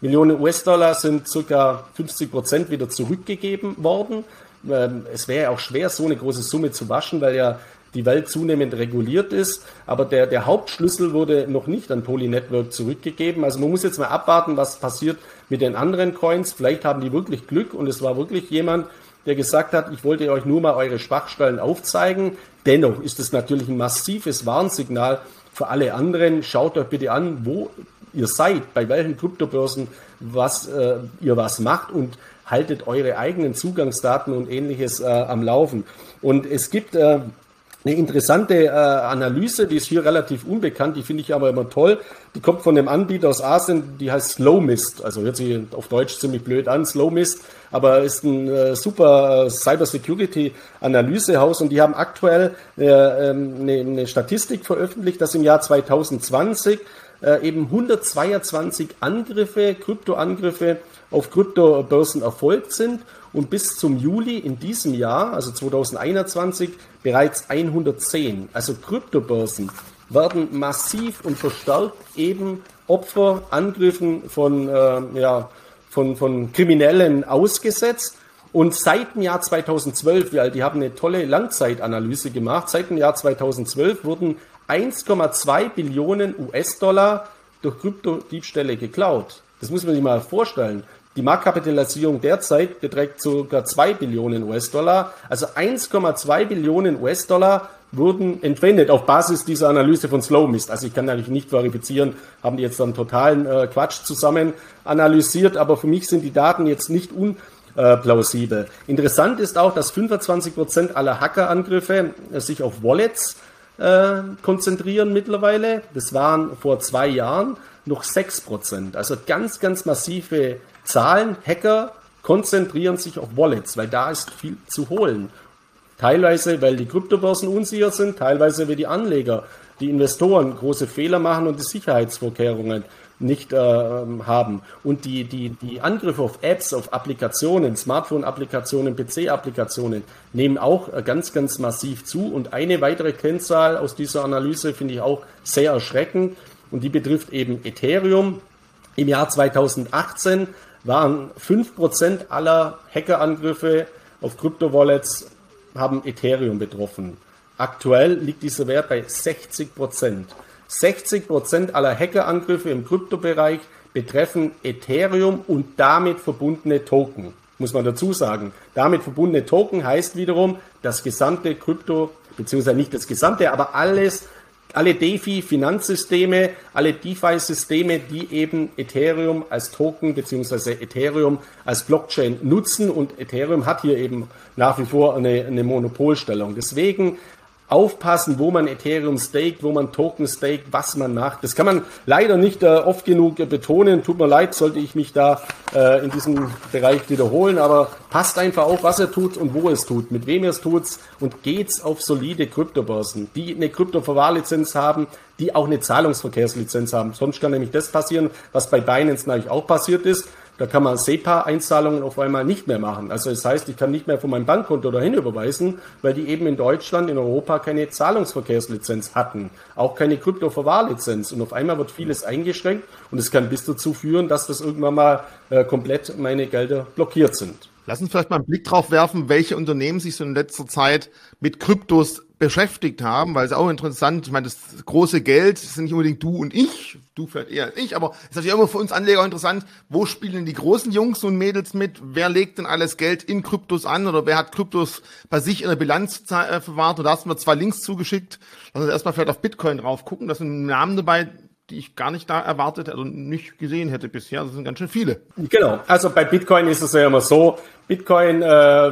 Millionen US-Dollar sind circa 50 Prozent wieder zurückgegeben worden. Ähm, es wäre auch schwer, so eine große Summe zu waschen, weil ja die Welt zunehmend reguliert ist. Aber der, der Hauptschlüssel wurde noch nicht an Poly Network zurückgegeben. Also man muss jetzt mal abwarten, was passiert mit den anderen Coins. Vielleicht haben die wirklich Glück und es war wirklich jemand, der gesagt hat, ich wollte euch nur mal eure Schwachstellen aufzeigen. Dennoch ist es natürlich ein massives Warnsignal für alle anderen. Schaut euch bitte an, wo ihr seid, bei welchen Kryptobörsen was äh, ihr was macht und haltet eure eigenen Zugangsdaten und ähnliches äh, am Laufen. Und es gibt äh, eine interessante äh, Analyse, die ist hier relativ unbekannt, die finde ich aber immer toll. Die kommt von einem Anbieter aus Asien, die heißt Slowmist. Also hört sich auf Deutsch ziemlich blöd an, Slowmist, aber ist ein äh, super äh, Cybersecurity-Analysehaus und die haben aktuell äh, ähm, eine, eine Statistik veröffentlicht, dass im Jahr 2020 äh, eben 122 Angriffe, Kryptoangriffe auf Kryptobörsen erfolgt sind und bis zum Juli in diesem Jahr, also 2021, bereits 110. Also Kryptobörsen werden massiv und verstärkt eben Opfer Angriffen von, äh, ja, von, von Kriminellen ausgesetzt. Und seit dem Jahr 2012, weil die haben eine tolle Langzeitanalyse gemacht, seit dem Jahr 2012 wurden 1,2 Billionen US-Dollar durch Kryptodiebstähle geklaut. Das muss man sich mal vorstellen. Die Marktkapitalisierung derzeit beträgt ca. 2 Billionen US-Dollar. Also 1,2 Billionen US-Dollar wurden entwendet auf Basis dieser Analyse von Slowmist. Also ich kann natürlich nicht verifizieren, haben die jetzt dann totalen äh, Quatsch zusammen analysiert, aber für mich sind die Daten jetzt nicht unplausibel. Interessant ist auch, dass 25 Prozent aller Hackerangriffe äh, sich auf Wallets äh, konzentrieren mittlerweile. Das waren vor zwei Jahren noch 6%. Also ganz, ganz massive Zahlen. Hacker konzentrieren sich auf Wallets, weil da ist viel zu holen. Teilweise, weil die Kryptobörsen unsicher sind, teilweise, weil die Anleger, die Investoren große Fehler machen und die Sicherheitsvorkehrungen nicht äh, haben. Und die, die, die Angriffe auf Apps, auf Applikationen, Smartphone-Applikationen, PC-Applikationen nehmen auch äh, ganz, ganz massiv zu. Und eine weitere Kennzahl aus dieser Analyse finde ich auch sehr erschreckend und die betrifft eben Ethereum. Im Jahr 2018 waren 5% aller Hackerangriffe auf Kryptowallets haben Ethereum betroffen. Aktuell liegt dieser Wert bei 60 Prozent. 60 Prozent aller Hackerangriffe im Kryptobereich betreffen Ethereum und damit verbundene Token. Muss man dazu sagen. Damit verbundene Token heißt wiederum, das gesamte Krypto, beziehungsweise nicht das gesamte, aber alles, alle DeFi-Finanzsysteme, alle DeFi-Systeme, die eben Ethereum als Token beziehungsweise Ethereum als Blockchain nutzen und Ethereum hat hier eben nach wie vor eine, eine Monopolstellung. Deswegen aufpassen, wo man Ethereum staked, wo man Token staked, was man macht. Das kann man leider nicht äh, oft genug äh, betonen. Tut mir leid, sollte ich mich da äh, in diesem Bereich wiederholen, aber passt einfach auf, was er tut und wo es tut, mit wem er es tut und geht's auf solide Kryptobörsen, die eine Kryptoverwahrlizenz haben, die auch eine Zahlungsverkehrslizenz haben. Sonst kann nämlich das passieren, was bei Binance natürlich auch passiert ist. Da kann man SEPA-Einzahlungen auf einmal nicht mehr machen. Also das heißt, ich kann nicht mehr von meinem Bankkonto dahin überweisen, weil die eben in Deutschland, in Europa keine Zahlungsverkehrslizenz hatten, auch keine Kryptoverwahrlizenz. Und auf einmal wird vieles eingeschränkt und es kann bis dazu führen, dass das irgendwann mal äh, komplett meine Gelder blockiert sind. Lass uns vielleicht mal einen Blick drauf werfen, welche Unternehmen sich so in letzter Zeit mit Kryptos beschäftigt haben, weil es auch interessant, ich meine, das große Geld sind nicht unbedingt du und ich, du vielleicht eher als ich, aber es ist natürlich immer für uns Anleger interessant, wo spielen die großen Jungs und Mädels mit, wer legt denn alles Geld in Kryptos an oder wer hat Kryptos bei sich in der Bilanz äh, verwahrt? Und da hast du mir zwei Links zugeschickt, lass uns erstmal vielleicht auf Bitcoin drauf gucken, da sind Namen dabei, die ich gar nicht da erwartet, also nicht gesehen hätte bisher. Das sind ganz schön viele. Genau. Also bei Bitcoin ist es ja immer so. Bitcoin äh,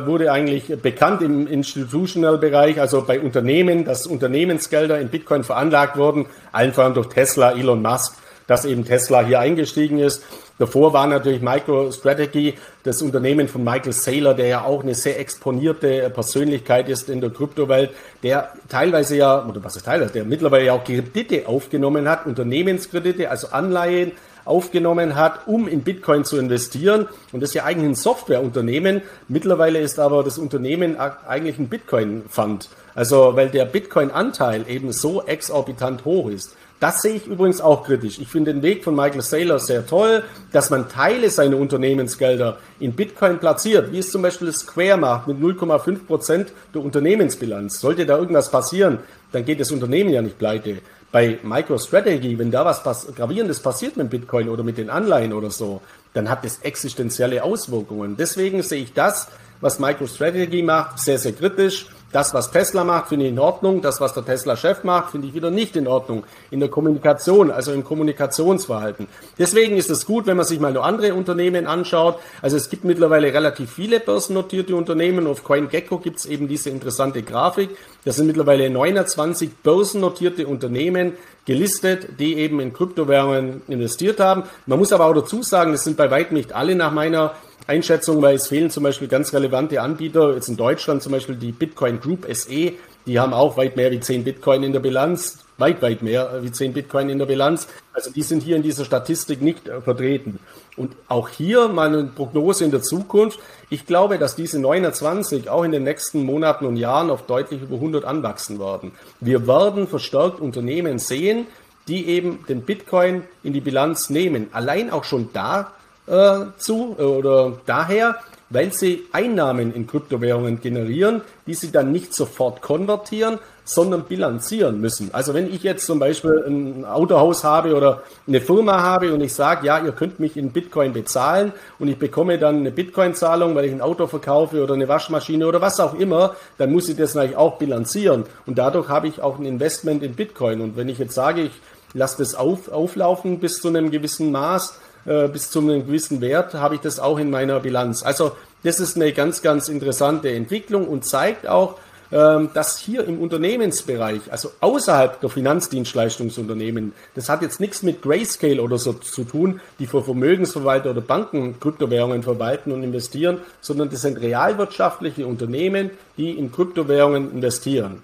wurde eigentlich bekannt im Institutional-Bereich, also bei Unternehmen, dass Unternehmensgelder in Bitcoin veranlagt wurden, allen voran durch Tesla, Elon Musk dass eben Tesla hier eingestiegen ist. Davor war natürlich MicroStrategy, das Unternehmen von Michael Saylor, der ja auch eine sehr exponierte Persönlichkeit ist in der Kryptowelt, der teilweise ja, oder was ist teilweise, der mittlerweile ja auch Kredite aufgenommen hat, Unternehmenskredite, also Anleihen aufgenommen hat, um in Bitcoin zu investieren. Und das ist ja eigentlich ein Softwareunternehmen. Mittlerweile ist aber das Unternehmen eigentlich ein Bitcoin-Fund. Also, weil der Bitcoin-Anteil eben so exorbitant hoch ist. Das sehe ich übrigens auch kritisch. Ich finde den Weg von Michael Saylor sehr toll, dass man Teile seiner Unternehmensgelder in Bitcoin platziert, wie es zum Beispiel Square macht mit 0,5 Prozent der Unternehmensbilanz. Sollte da irgendwas passieren, dann geht das Unternehmen ja nicht pleite. Bei MicroStrategy, wenn da was pass Gravierendes passiert mit Bitcoin oder mit den Anleihen oder so, dann hat das existenzielle Auswirkungen. Deswegen sehe ich das, was MicroStrategy macht, sehr, sehr kritisch. Das, was Tesla macht, finde ich in Ordnung. Das, was der Tesla-Chef macht, finde ich wieder nicht in Ordnung. In der Kommunikation, also im Kommunikationsverhalten. Deswegen ist es gut, wenn man sich mal nur andere Unternehmen anschaut. Also es gibt mittlerweile relativ viele börsennotierte Unternehmen. Auf CoinGecko gibt es eben diese interessante Grafik. Das sind mittlerweile 29 börsennotierte Unternehmen gelistet, die eben in Kryptowährungen investiert haben. Man muss aber auch dazu sagen, das sind bei weitem nicht alle nach meiner Einschätzung, weil es fehlen zum Beispiel ganz relevante Anbieter, jetzt in Deutschland zum Beispiel die Bitcoin Group SE, die haben auch weit mehr wie 10 Bitcoin in der Bilanz, weit, weit mehr wie 10 Bitcoin in der Bilanz. Also die sind hier in dieser Statistik nicht äh, vertreten. Und auch hier meine Prognose in der Zukunft. Ich glaube, dass diese 29 auch in den nächsten Monaten und Jahren auf deutlich über 100 anwachsen werden. Wir werden verstärkt Unternehmen sehen, die eben den Bitcoin in die Bilanz nehmen. Allein auch schon da äh, zu äh, oder daher, weil sie Einnahmen in Kryptowährungen generieren, die sie dann nicht sofort konvertieren, sondern bilanzieren müssen. Also wenn ich jetzt zum Beispiel ein Autohaus habe oder eine Firma habe und ich sage, ja, ihr könnt mich in Bitcoin bezahlen und ich bekomme dann eine Bitcoin-Zahlung, weil ich ein Auto verkaufe oder eine Waschmaschine oder was auch immer, dann muss ich das natürlich auch bilanzieren. Und dadurch habe ich auch ein Investment in Bitcoin. Und wenn ich jetzt sage, ich lasse das auf, auflaufen bis zu einem gewissen Maß, äh, bis zu einem gewissen Wert habe ich das auch in meiner Bilanz. Also das ist eine ganz, ganz interessante Entwicklung und zeigt auch, ähm, dass hier im Unternehmensbereich, also außerhalb der Finanzdienstleistungsunternehmen, das hat jetzt nichts mit Grayscale oder so zu tun, die für Vermögensverwalter oder Banken Kryptowährungen verwalten und investieren, sondern das sind realwirtschaftliche Unternehmen, die in Kryptowährungen investieren.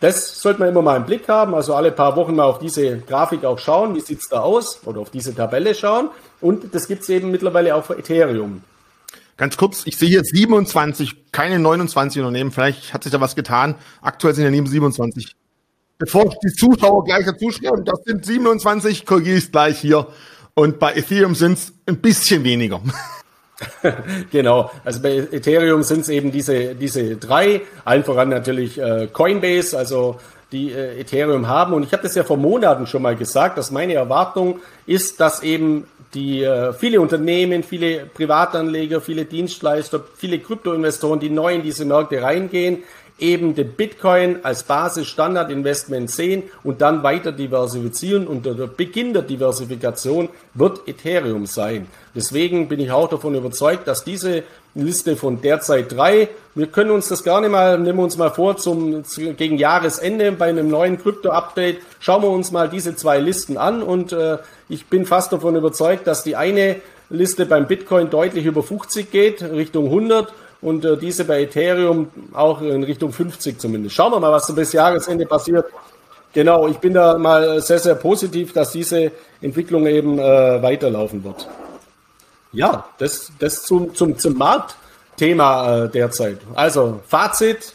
Das sollte man immer mal im Blick haben, also alle paar Wochen mal auf diese Grafik auch schauen, wie sieht's da aus, oder auf diese Tabelle schauen. Und das gibt's eben mittlerweile auch für Ethereum. Ganz kurz, ich sehe hier 27, keine 29 Unternehmen, vielleicht hat sich da was getan. Aktuell sind ja neben 27. Bevor die Zuschauer gleich dazu schreiben, das sind 27, korrigiere ich gleich hier. Und bei Ethereum sind es ein bisschen weniger. (laughs) genau, also bei Ethereum sind es eben diese, diese drei, allen voran natürlich äh, Coinbase, also die äh, Ethereum haben. Und ich habe das ja vor Monaten schon mal gesagt, dass meine Erwartung ist, dass eben die äh, viele Unternehmen, viele Privatanleger, viele Dienstleister, viele Kryptoinvestoren, die neu in diese Märkte reingehen, eben den Bitcoin als Basis-Standard-Investment sehen und dann weiter diversifizieren. Und der Beginn der Diversifikation wird Ethereum sein. Deswegen bin ich auch davon überzeugt, dass diese Liste von derzeit drei, wir können uns das gar nicht mal, nehmen wir uns mal vor, zum, gegen Jahresende bei einem neuen Krypto-Update, schauen wir uns mal diese zwei Listen an und äh, ich bin fast davon überzeugt, dass die eine Liste beim Bitcoin deutlich über 50 geht, Richtung 100 und äh, diese bei Ethereum auch in Richtung 50 zumindest. Schauen wir mal, was bis Jahresende passiert. Genau, ich bin da mal sehr, sehr positiv, dass diese Entwicklung eben äh, weiterlaufen wird. Ja, das, das zum, zum, zum Marktthema äh, derzeit. Also Fazit,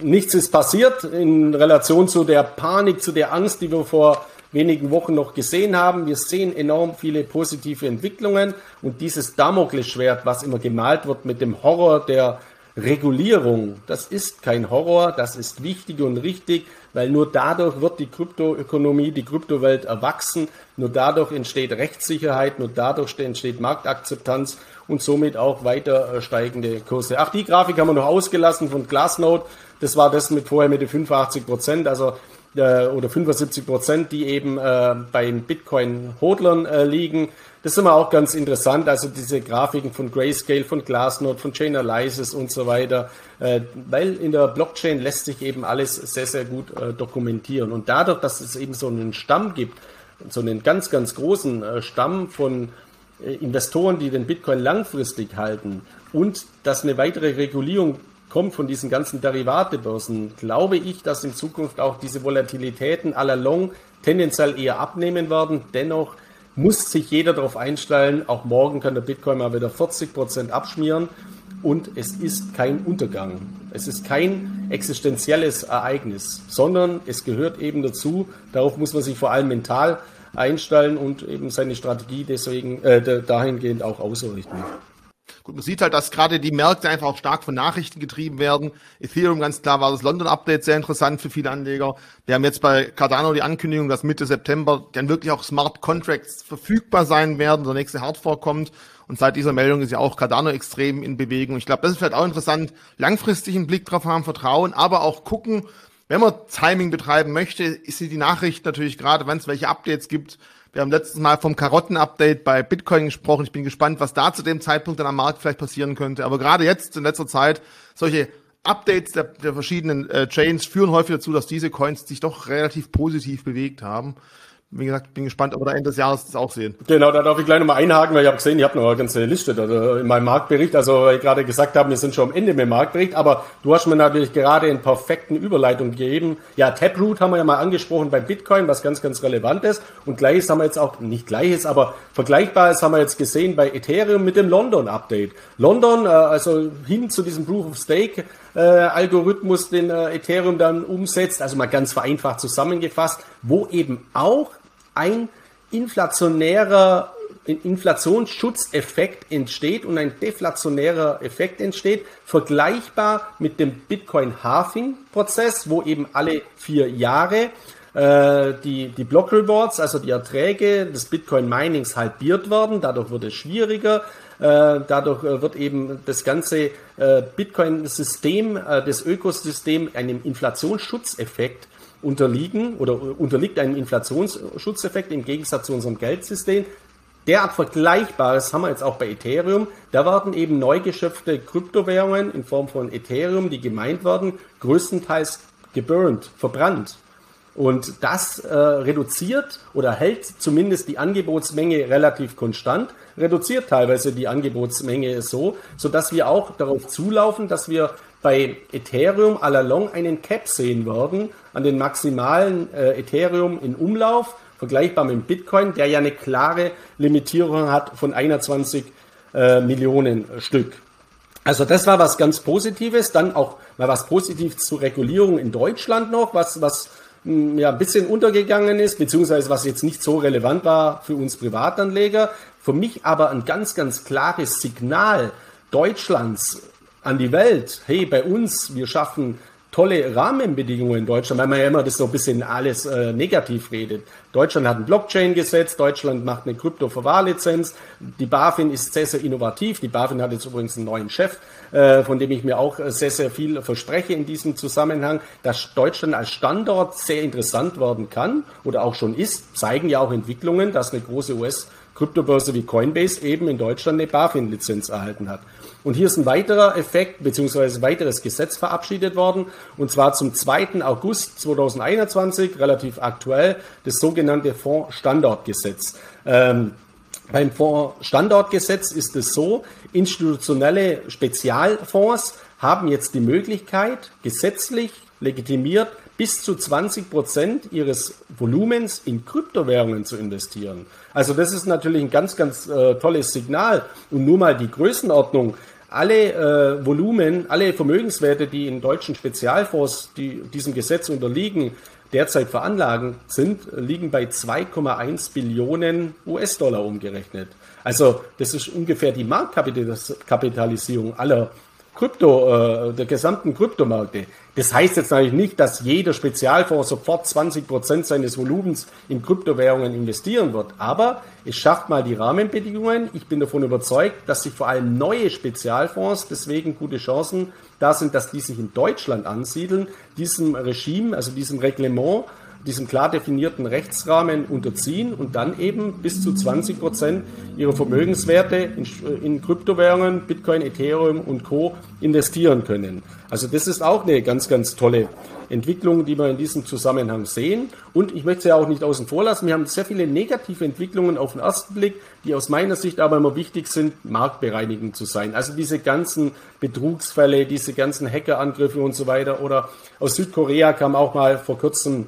nichts ist passiert in Relation zu der Panik, zu der Angst, die wir vor wenigen Wochen noch gesehen haben. Wir sehen enorm viele positive Entwicklungen und dieses Damoklesschwert, was immer gemalt wird mit dem Horror der Regulierung, das ist kein Horror, das ist wichtig und richtig, weil nur dadurch wird die Kryptoökonomie, die Kryptowelt erwachsen, nur dadurch entsteht Rechtssicherheit, nur dadurch entsteht Marktakzeptanz und somit auch weiter äh, steigende Kurse. Ach, die Grafik haben wir noch ausgelassen von Glassnode. Das war das mit vorher mit den 85 Prozent, also äh, oder 75 Prozent, die eben äh, bei Bitcoin-Hodlern äh, liegen. Das ist immer auch ganz interessant, also diese Grafiken von Grayscale, von Glassnode, von Chainalysis und so weiter, äh, weil in der Blockchain lässt sich eben alles sehr, sehr gut äh, dokumentieren. Und dadurch, dass es eben so einen Stamm gibt, so einen ganz, ganz großen äh, Stamm von äh, Investoren, die den Bitcoin langfristig halten und dass eine weitere Regulierung kommt von diesen ganzen Derivatebörsen, glaube ich, dass in Zukunft auch diese Volatilitäten la long tendenziell eher abnehmen werden. Dennoch muss sich jeder darauf einstellen, auch morgen kann der Bitcoin mal wieder 40 Prozent abschmieren und es ist kein Untergang. Es ist kein existenzielles Ereignis, sondern es gehört eben dazu. Darauf muss man sich vor allem mental einstellen und eben seine Strategie deswegen äh, dahingehend auch ausrichten. Man sieht halt, dass gerade die Märkte einfach auch stark von Nachrichten getrieben werden. Ethereum, ganz klar, war das London-Update sehr interessant für viele Anleger. Wir haben jetzt bei Cardano die Ankündigung, dass Mitte September dann wirklich auch Smart Contracts verfügbar sein werden, der nächste Hardfork kommt. Und seit dieser Meldung ist ja auch Cardano extrem in Bewegung. Ich glaube, das ist vielleicht auch interessant, langfristig einen Blick drauf haben, Vertrauen, aber auch gucken, wenn man Timing betreiben möchte, ist die Nachricht natürlich gerade, wenn es welche Updates gibt. Wir haben letztes Mal vom Karotten-Update bei Bitcoin gesprochen. Ich bin gespannt, was da zu dem Zeitpunkt dann am Markt vielleicht passieren könnte. Aber gerade jetzt in letzter Zeit solche Updates der, der verschiedenen äh, Chains führen häufig dazu, dass diese Coins sich doch relativ positiv bewegt haben wie gesagt, bin gespannt, ob wir da Ende des Jahres das auch sehen. Genau, da darf ich gleich nochmal einhaken, weil ich habe gesehen, ihr habt noch eine ganze Liste in meinem Marktbericht. Also, weil ich gerade gesagt habe, wir sind schon am Ende mit dem Marktbericht, aber du hast mir natürlich gerade in perfekten Überleitung gegeben. Ja, Taproot haben wir ja mal angesprochen bei Bitcoin, was ganz, ganz relevant ist. Und gleiches haben wir jetzt auch, nicht gleiches, aber vergleichbares haben wir jetzt gesehen bei Ethereum mit dem London-Update. London, äh, also hin zu diesem Proof of Stake, äh, Algorithmus, den äh, Ethereum dann umsetzt, also mal ganz vereinfacht zusammengefasst, wo eben auch ein inflationärer Inflationsschutzeffekt entsteht und ein deflationärer Effekt entsteht, vergleichbar mit dem Bitcoin-Halving-Prozess, wo eben alle vier Jahre äh, die, die Block Rewards, also die Erträge des Bitcoin-Minings halbiert werden. Dadurch wird es schwieriger. Äh, dadurch äh, wird eben das ganze äh, Bitcoin-System, äh, das Ökosystem einem Inflationsschutzeffekt unterliegen oder unterliegt einem Inflationsschutzeffekt im Gegensatz zu unserem Geldsystem. Derart Vergleichbares haben wir jetzt auch bei Ethereum. Da werden eben neu geschöpfte Kryptowährungen in Form von Ethereum, die gemeint werden, größtenteils geburnt, verbrannt. Und das äh, reduziert oder hält zumindest die Angebotsmenge relativ konstant, reduziert teilweise die Angebotsmenge so, sodass wir auch darauf zulaufen, dass wir bei Ethereum all along einen Cap sehen werden an den maximalen äh, Ethereum in Umlauf, vergleichbar mit Bitcoin, der ja eine klare Limitierung hat von 21 äh, Millionen Stück. Also das war was ganz Positives. Dann auch mal was Positives zur Regulierung in Deutschland noch, was, was ja, ein bisschen untergegangen ist, beziehungsweise was jetzt nicht so relevant war für uns Privatanleger. Für mich aber ein ganz, ganz klares Signal Deutschlands an die Welt, hey, bei uns, wir schaffen tolle Rahmenbedingungen in Deutschland, weil man ja immer das so ein bisschen alles äh, negativ redet. Deutschland hat ein Blockchain-Gesetz, Deutschland macht eine Krypto-Verwahrlizenz, die BaFin ist sehr, sehr innovativ. Die BaFin hat jetzt übrigens einen neuen Chef, äh, von dem ich mir auch sehr, sehr viel verspreche in diesem Zusammenhang, dass Deutschland als Standort sehr interessant werden kann oder auch schon ist, zeigen ja auch Entwicklungen, dass eine große US- Kryptobörse wie Coinbase eben in Deutschland eine BaFin-Lizenz erhalten hat. Und hier ist ein weiterer Effekt bzw. weiteres Gesetz verabschiedet worden, und zwar zum 2. August 2021, relativ aktuell, das sogenannte Fondsstandortgesetz. Ähm, beim Fondsstandortgesetz ist es so, institutionelle Spezialfonds haben jetzt die Möglichkeit, gesetzlich legitimiert bis zu 20 Prozent ihres Volumens in Kryptowährungen zu investieren. Also das ist natürlich ein ganz, ganz äh, tolles Signal. Und nur mal die Größenordnung. Alle äh, Volumen, alle Vermögenswerte, die in deutschen Spezialfonds, die diesem Gesetz unterliegen, derzeit veranlagen sind, liegen bei 2,1 Billionen US-Dollar umgerechnet. Also das ist ungefähr die Marktkapitalisierung aller Krypto, äh, der gesamten Kryptomärkte. Das heißt jetzt natürlich nicht, dass jeder Spezialfonds sofort 20 Prozent seines Volumens in Kryptowährungen investieren wird. Aber es schafft mal die Rahmenbedingungen. Ich bin davon überzeugt, dass sich vor allem neue Spezialfonds deswegen gute Chancen da sind, dass die sich in Deutschland ansiedeln, diesem Regime, also diesem Reglement diesem klar definierten Rechtsrahmen unterziehen und dann eben bis zu 20 Prozent ihrer Vermögenswerte in, in, Kryptowährungen, Bitcoin, Ethereum und Co. investieren können. Also das ist auch eine ganz, ganz tolle Entwicklung, die wir in diesem Zusammenhang sehen. Und ich möchte sie auch nicht außen vor lassen. Wir haben sehr viele negative Entwicklungen auf den ersten Blick, die aus meiner Sicht aber immer wichtig sind, marktbereinigend zu sein. Also diese ganzen Betrugsfälle, diese ganzen Hackerangriffe und so weiter. Oder aus Südkorea kam auch mal vor kurzem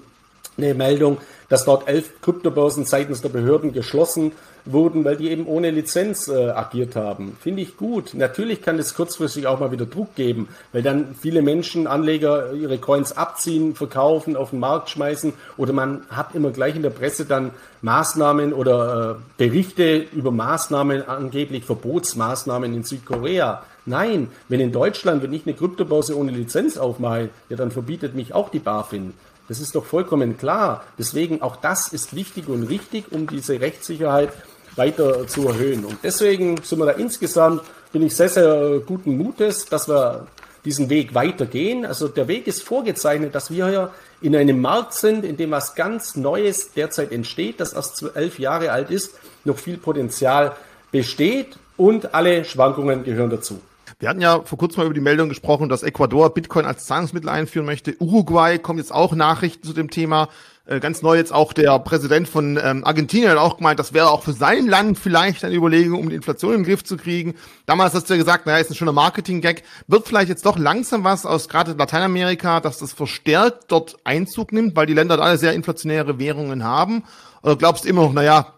eine Meldung, dass dort elf Kryptobörsen seitens der Behörden geschlossen wurden, weil die eben ohne Lizenz äh, agiert haben. Finde ich gut. Natürlich kann es kurzfristig auch mal wieder Druck geben, weil dann viele Menschen, Anleger ihre Coins abziehen, verkaufen, auf den Markt schmeißen oder man hat immer gleich in der Presse dann Maßnahmen oder äh, Berichte über Maßnahmen, angeblich Verbotsmaßnahmen in Südkorea. Nein, wenn in Deutschland, wenn ich eine Kryptobörse ohne Lizenz aufmache, ja, dann verbietet mich auch die BaFin. Das ist doch vollkommen klar. Deswegen auch das ist wichtig und richtig, um diese Rechtssicherheit weiter zu erhöhen. Und deswegen sind wir da insgesamt, bin ich sehr, sehr guten Mutes, dass wir diesen Weg weitergehen. Also der Weg ist vorgezeichnet, dass wir hier in einem Markt sind, in dem was ganz Neues derzeit entsteht, das erst elf Jahre alt ist, noch viel Potenzial besteht und alle Schwankungen gehören dazu. Wir hatten ja vor kurzem mal über die Meldung gesprochen, dass Ecuador Bitcoin als Zahlungsmittel einführen möchte. Uruguay kommt jetzt auch Nachrichten zu dem Thema. Äh, ganz neu jetzt auch der Präsident von ähm, Argentinien hat auch gemeint, das wäre auch für sein Land vielleicht eine Überlegung, um die Inflation in den Griff zu kriegen. Damals hast du ja gesagt, naja, ist ein schöner Marketing-Gag. Wird vielleicht jetzt doch langsam was aus gerade Lateinamerika, dass das verstärkt dort Einzug nimmt, weil die Länder alle sehr inflationäre Währungen haben? Oder glaubst du immer noch, naja,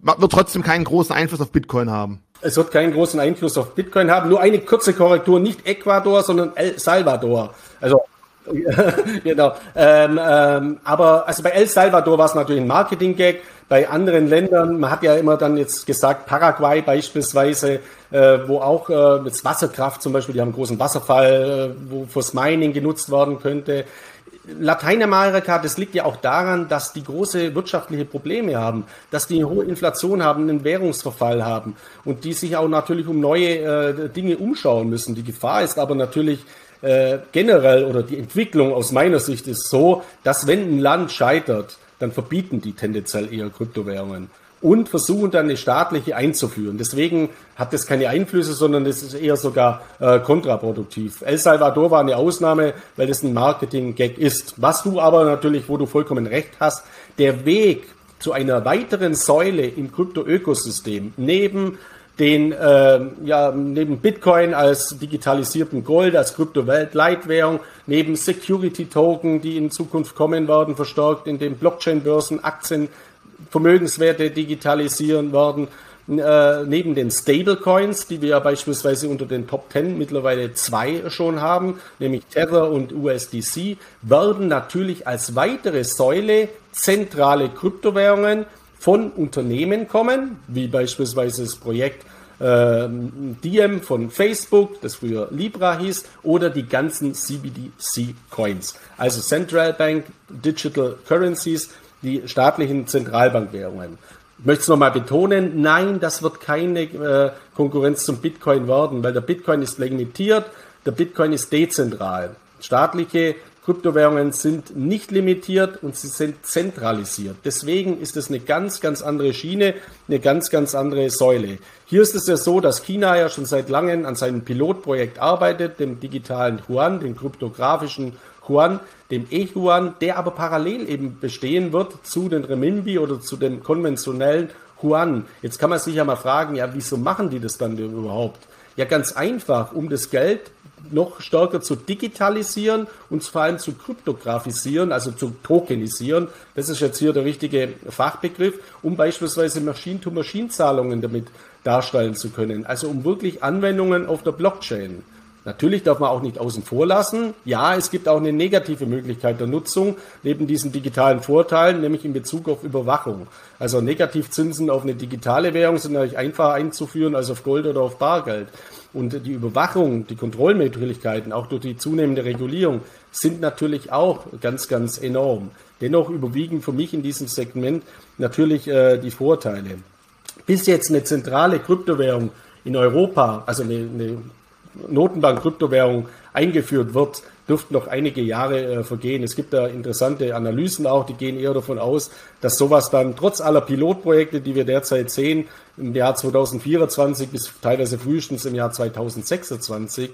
wird trotzdem keinen großen Einfluss auf Bitcoin haben? Es wird keinen großen Einfluss auf Bitcoin haben. Nur eine kurze Korrektur, nicht Ecuador, sondern El Salvador. Also (laughs) genau. Ähm, ähm, aber also bei El Salvador war es natürlich ein Marketing-Gag. Bei anderen Ländern, man hat ja immer dann jetzt gesagt, Paraguay beispielsweise, äh, wo auch äh, mit Wasserkraft zum Beispiel, die haben einen großen Wasserfall, äh, wo fürs Mining genutzt werden könnte. Lateinamerika, das liegt ja auch daran, dass die große wirtschaftliche Probleme haben, dass die eine hohe Inflation haben, einen Währungsverfall haben und die sich auch natürlich um neue äh, Dinge umschauen müssen. Die Gefahr ist aber natürlich äh, generell oder die Entwicklung aus meiner Sicht ist so, dass wenn ein Land scheitert, dann verbieten die tendenziell eher Kryptowährungen und versuchen dann eine staatliche einzuführen. Deswegen hat das keine Einflüsse, sondern das ist eher sogar äh, kontraproduktiv. El Salvador war eine Ausnahme, weil das ein Marketing-Gag ist. Was du aber natürlich, wo du vollkommen recht hast, der Weg zu einer weiteren Säule im Krypto-Ökosystem neben den äh, ja neben Bitcoin als digitalisierten Gold als Kryptowelt-Leitwährung, neben Security-Token, die in Zukunft kommen werden, verstärkt in den Blockchain-Börsen, Aktien, Vermögenswerte digitalisieren werden. Äh, neben den Stablecoins, die wir ja beispielsweise unter den Top 10 mittlerweile zwei schon haben, nämlich Tether und USDC, werden natürlich als weitere Säule zentrale Kryptowährungen von Unternehmen kommen, wie beispielsweise das Projekt äh, Diem von Facebook, das früher Libra hieß, oder die ganzen CBDC-Coins, also Central Bank Digital Currencies, die staatlichen Zentralbankwährungen. Ich möchte es nochmal betonen, nein, das wird keine äh, Konkurrenz zum Bitcoin werden, weil der Bitcoin ist limitiert, der Bitcoin ist dezentral. Staatliche Kryptowährungen sind nicht limitiert und sie sind zentralisiert. Deswegen ist es eine ganz, ganz andere Schiene, eine ganz, ganz andere Säule. Hier ist es ja so, dass China ja schon seit langem an seinem Pilotprojekt arbeitet, dem digitalen Yuan, dem kryptografischen Yuan, dem E-Yuan, der aber parallel eben bestehen wird zu den Renminbi oder zu dem konventionellen Yuan. Jetzt kann man sich ja mal fragen, ja, wieso machen die das dann überhaupt? Ja, ganz einfach, um das Geld noch stärker zu digitalisieren und vor allem zu kryptografisieren, also zu tokenisieren. Das ist jetzt hier der richtige Fachbegriff, um beispielsweise Machine-to-Machine-Zahlungen damit darstellen zu können. Also um wirklich Anwendungen auf der Blockchain. Natürlich darf man auch nicht außen vor lassen. Ja, es gibt auch eine negative Möglichkeit der Nutzung neben diesen digitalen Vorteilen, nämlich in Bezug auf Überwachung. Also Negativzinsen auf eine digitale Währung sind natürlich einfacher einzuführen als auf Gold oder auf Bargeld. Und die Überwachung, die Kontrollmöglichkeiten, auch durch die zunehmende Regulierung, sind natürlich auch ganz, ganz enorm. Dennoch überwiegen für mich in diesem Segment natürlich äh, die Vorteile. Bis jetzt eine zentrale Kryptowährung in Europa, also eine, eine Notenbank-Kryptowährung eingeführt wird, dürften noch einige Jahre äh, vergehen. Es gibt da interessante Analysen auch, die gehen eher davon aus, dass sowas dann trotz aller Pilotprojekte, die wir derzeit sehen, im Jahr 2024 bis teilweise frühestens im Jahr 2026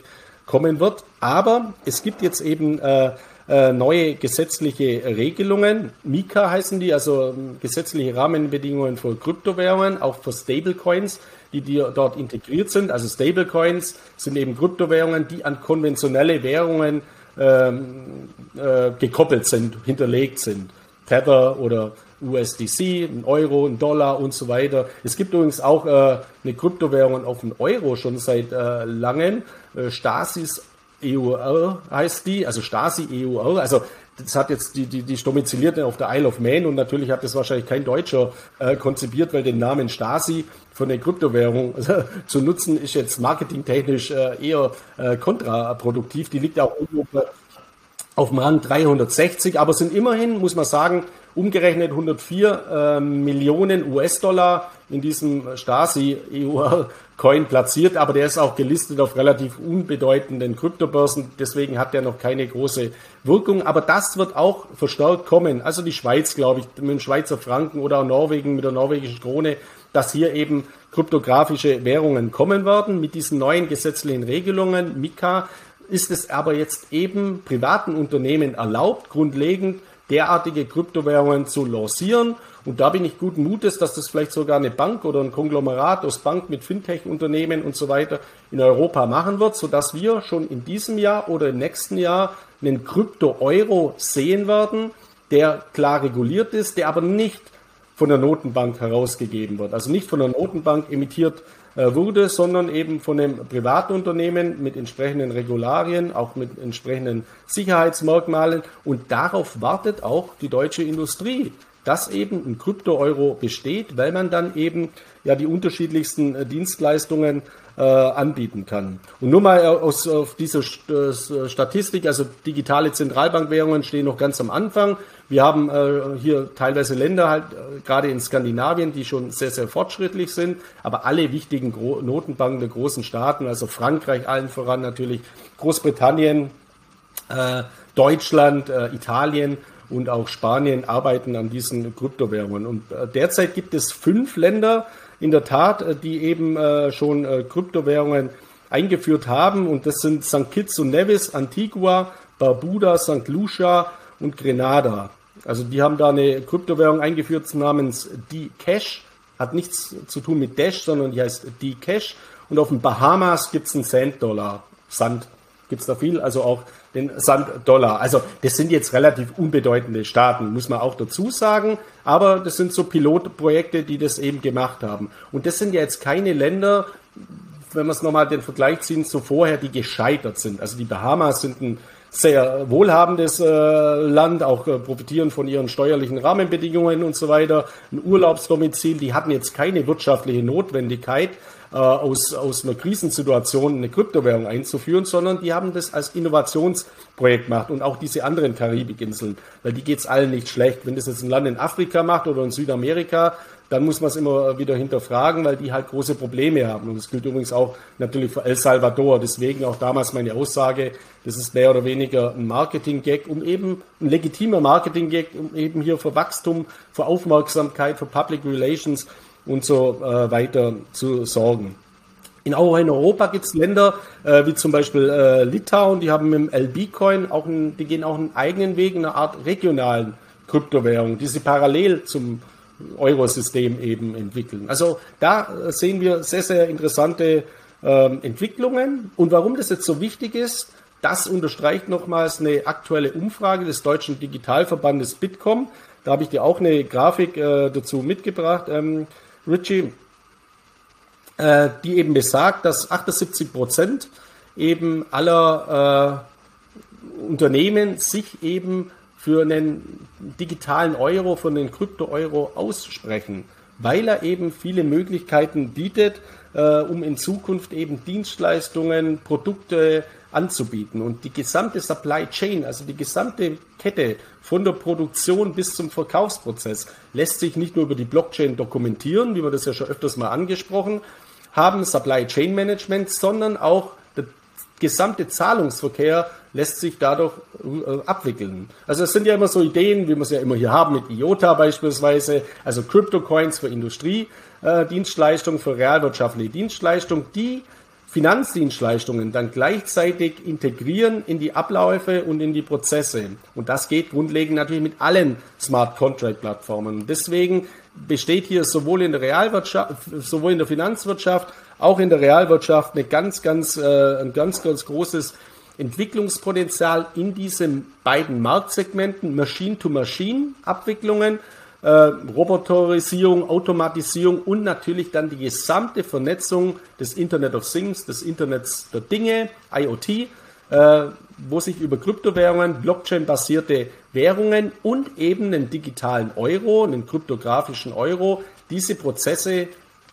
kommen wird. Aber es gibt jetzt eben äh, äh, neue gesetzliche Regelungen. Mika heißen die, also ähm, gesetzliche Rahmenbedingungen für Kryptowährungen, auch für Stablecoins die, die dort integriert sind. Also Stablecoins sind eben Kryptowährungen, die an konventionelle Währungen ähm, äh, gekoppelt sind, hinterlegt sind. Tether oder USDC, ein Euro, ein Dollar und so weiter. Es gibt übrigens auch äh, eine Kryptowährung auf den Euro schon seit äh, langem. Äh, Stasis EUR heißt die, also Stasi EUR. Also das hat jetzt die, die, die Domizilierte auf der Isle of Man und natürlich hat das wahrscheinlich kein Deutscher äh, konzipiert, weil den Namen Stasi von der Kryptowährung äh, (laughs) zu nutzen, ist jetzt marketingtechnisch äh, eher äh, kontraproduktiv. Die liegt auch auf dem Rang 360, aber sind immerhin, muss man sagen, umgerechnet 104 äh, Millionen US-Dollar in diesem Stasi-EU-Coin platziert, aber der ist auch gelistet auf relativ unbedeutenden Kryptobörsen, deswegen hat der noch keine große Wirkung, aber das wird auch verstärkt kommen. Also die Schweiz, glaube ich, mit dem Schweizer Franken oder auch Norwegen mit der norwegischen Krone, dass hier eben kryptografische Währungen kommen werden mit diesen neuen gesetzlichen Regelungen. Mika ist es aber jetzt eben privaten Unternehmen erlaubt, grundlegend derartige Kryptowährungen zu lancieren. Und da bin ich guten Mutes, dass das vielleicht sogar eine Bank oder ein Konglomerat aus Bank mit Fintech-Unternehmen und so weiter in Europa machen wird, sodass wir schon in diesem Jahr oder im nächsten Jahr einen Krypto-Euro sehen werden, der klar reguliert ist, der aber nicht von der Notenbank herausgegeben wird. Also nicht von der Notenbank emittiert äh, wurde, sondern eben von einem Privatunternehmen mit entsprechenden Regularien, auch mit entsprechenden Sicherheitsmerkmalen. Und darauf wartet auch die deutsche Industrie, dass eben ein Krypto-Euro besteht, weil man dann eben ja die unterschiedlichsten äh, Dienstleistungen äh, anbieten kann. Und nur mal aus auf dieser äh, Statistik, also digitale Zentralbankwährungen stehen noch ganz am Anfang. Wir haben äh, hier teilweise Länder halt, äh, gerade in Skandinavien, die schon sehr, sehr fortschrittlich sind, aber alle wichtigen Gro Notenbanken der großen Staaten, also Frankreich allen voran natürlich, Großbritannien, äh, Deutschland, äh, Italien und auch Spanien arbeiten an diesen Kryptowährungen. Und äh, derzeit gibt es fünf Länder, in der Tat, äh, die eben äh, schon äh, Kryptowährungen eingeführt haben. Und das sind St. Kitts und Nevis, Antigua, Barbuda, St. Lucia und Grenada. Also die haben da eine Kryptowährung eingeführt namens D-Cash. Hat nichts zu tun mit Dash, sondern die heißt D-Cash. Und auf den Bahamas gibt es einen Cent-Dollar. Sand gibt es da viel, also auch den Sand-Dollar. Also das sind jetzt relativ unbedeutende Staaten, muss man auch dazu sagen. Aber das sind so Pilotprojekte, die das eben gemacht haben. Und das sind ja jetzt keine Länder, wenn wir es nochmal den Vergleich ziehen, so vorher, die gescheitert sind. Also die Bahamas sind ein sehr wohlhabendes äh, Land, auch äh, profitieren von ihren steuerlichen Rahmenbedingungen und so weiter. Ein Urlaubsdomizil, die hatten jetzt keine wirtschaftliche Notwendigkeit, äh, aus, aus einer Krisensituation eine Kryptowährung einzuführen, sondern die haben das als Innovationsprojekt gemacht und auch diese anderen Karibikinseln, weil die geht's allen nicht schlecht. Wenn das jetzt ein Land in Afrika macht oder in Südamerika, dann muss man es immer wieder hinterfragen, weil die halt große Probleme haben. Und das gilt übrigens auch natürlich für El Salvador. Deswegen auch damals meine Aussage, das ist mehr oder weniger ein Marketing-Gag, um eben ein legitimer Marketing-Gag, um eben hier für Wachstum, für Aufmerksamkeit, für Public Relations und so äh, weiter zu sorgen. In, auch in Europa gibt es Länder äh, wie zum Beispiel äh, Litauen, die haben mit dem LB-Coin auch einen, die gehen auch einen eigenen Weg, eine Art regionalen Kryptowährung, die sie parallel zum Eurosystem eben entwickeln. Also da äh, sehen wir sehr, sehr interessante ähm, Entwicklungen. Und warum das jetzt so wichtig ist, das unterstreicht nochmals eine aktuelle Umfrage des Deutschen Digitalverbandes Bitkom. Da habe ich dir auch eine Grafik äh, dazu mitgebracht. Ähm, Richie, äh, die eben besagt, dass 78 Prozent eben aller äh, Unternehmen sich eben für einen digitalen Euro, für einen Krypto-Euro aussprechen, weil er eben viele Möglichkeiten bietet, äh, um in Zukunft eben Dienstleistungen, Produkte anzubieten. Und die gesamte Supply Chain, also die gesamte Kette von der Produktion bis zum Verkaufsprozess, lässt sich nicht nur über die Blockchain dokumentieren, wie wir das ja schon öfters mal angesprochen haben, Supply Chain Management, sondern auch der gesamte Zahlungsverkehr lässt sich dadurch äh, abwickeln. Also es sind ja immer so Ideen, wie wir es ja immer hier haben mit IOTA beispielsweise, also Crypto Coins für Industriedienstleistungen, äh, für realwirtschaftliche Dienstleistungen, die Finanzdienstleistungen dann gleichzeitig integrieren in die Abläufe und in die Prozesse. Und das geht grundlegend natürlich mit allen Smart Contract Plattformen. Deswegen besteht hier sowohl in der Realwirtschaft, sowohl in der Finanzwirtschaft, auch in der Realwirtschaft eine ganz, ganz, äh, ein ganz, ganz großes Entwicklungspotenzial in diesen beiden Marktsegmenten Machine-to-Machine-Abwicklungen äh, Roboterisierung, Automatisierung und natürlich dann die gesamte Vernetzung des Internet of Things, des Internets der Dinge, IoT, äh, wo sich über Kryptowährungen, Blockchain-basierte Währungen und eben einen digitalen Euro, einen kryptografischen Euro, diese Prozesse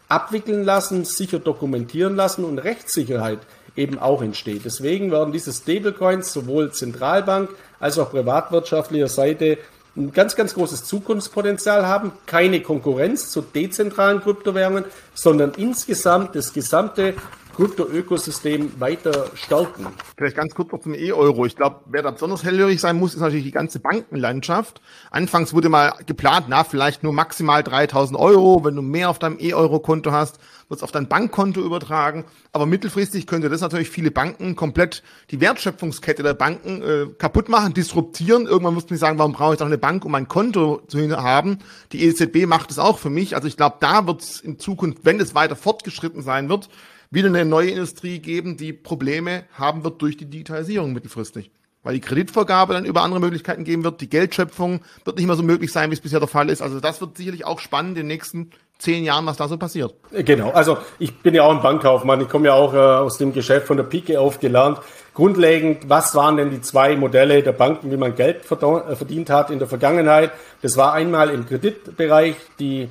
abwickeln lassen, sicher dokumentieren lassen und Rechtssicherheit eben auch entsteht. Deswegen werden diese Stablecoins sowohl Zentralbank als auch privatwirtschaftlicher Seite ein ganz, ganz großes Zukunftspotenzial haben, keine Konkurrenz zu dezentralen Kryptowährungen, sondern insgesamt das gesamte Krypto-Ökosystem weiter stärken. Vielleicht ganz kurz noch zum E-Euro. Ich glaube, wer da besonders hellhörig sein muss, ist natürlich die ganze Bankenlandschaft. Anfangs wurde mal geplant, na, vielleicht nur maximal 3000 Euro. Wenn du mehr auf deinem E-Euro-Konto hast, wird es auf dein Bankkonto übertragen. Aber mittelfristig könnte das natürlich viele Banken komplett die Wertschöpfungskette der Banken äh, kaputt machen, disruptieren. Irgendwann muss man sagen, warum brauche ich doch eine Bank, um ein Konto zu haben? Die EZB macht es auch für mich. Also ich glaube, da wird es in Zukunft, wenn es weiter fortgeschritten sein wird, wieder eine neue Industrie geben, die Probleme haben wird durch die Digitalisierung mittelfristig. Weil die Kreditvergabe dann über andere Möglichkeiten geben wird, die Geldschöpfung wird nicht mehr so möglich sein, wie es bisher der Fall ist. Also das wird sicherlich auch spannend in den nächsten zehn Jahren, was da so passiert. Genau, also ich bin ja auch ein Bankkaufmann, ich komme ja auch äh, aus dem Geschäft von der Pike auf gelernt. Grundlegend, was waren denn die zwei Modelle der Banken, wie man Geld äh, verdient hat in der Vergangenheit? Das war einmal im Kreditbereich die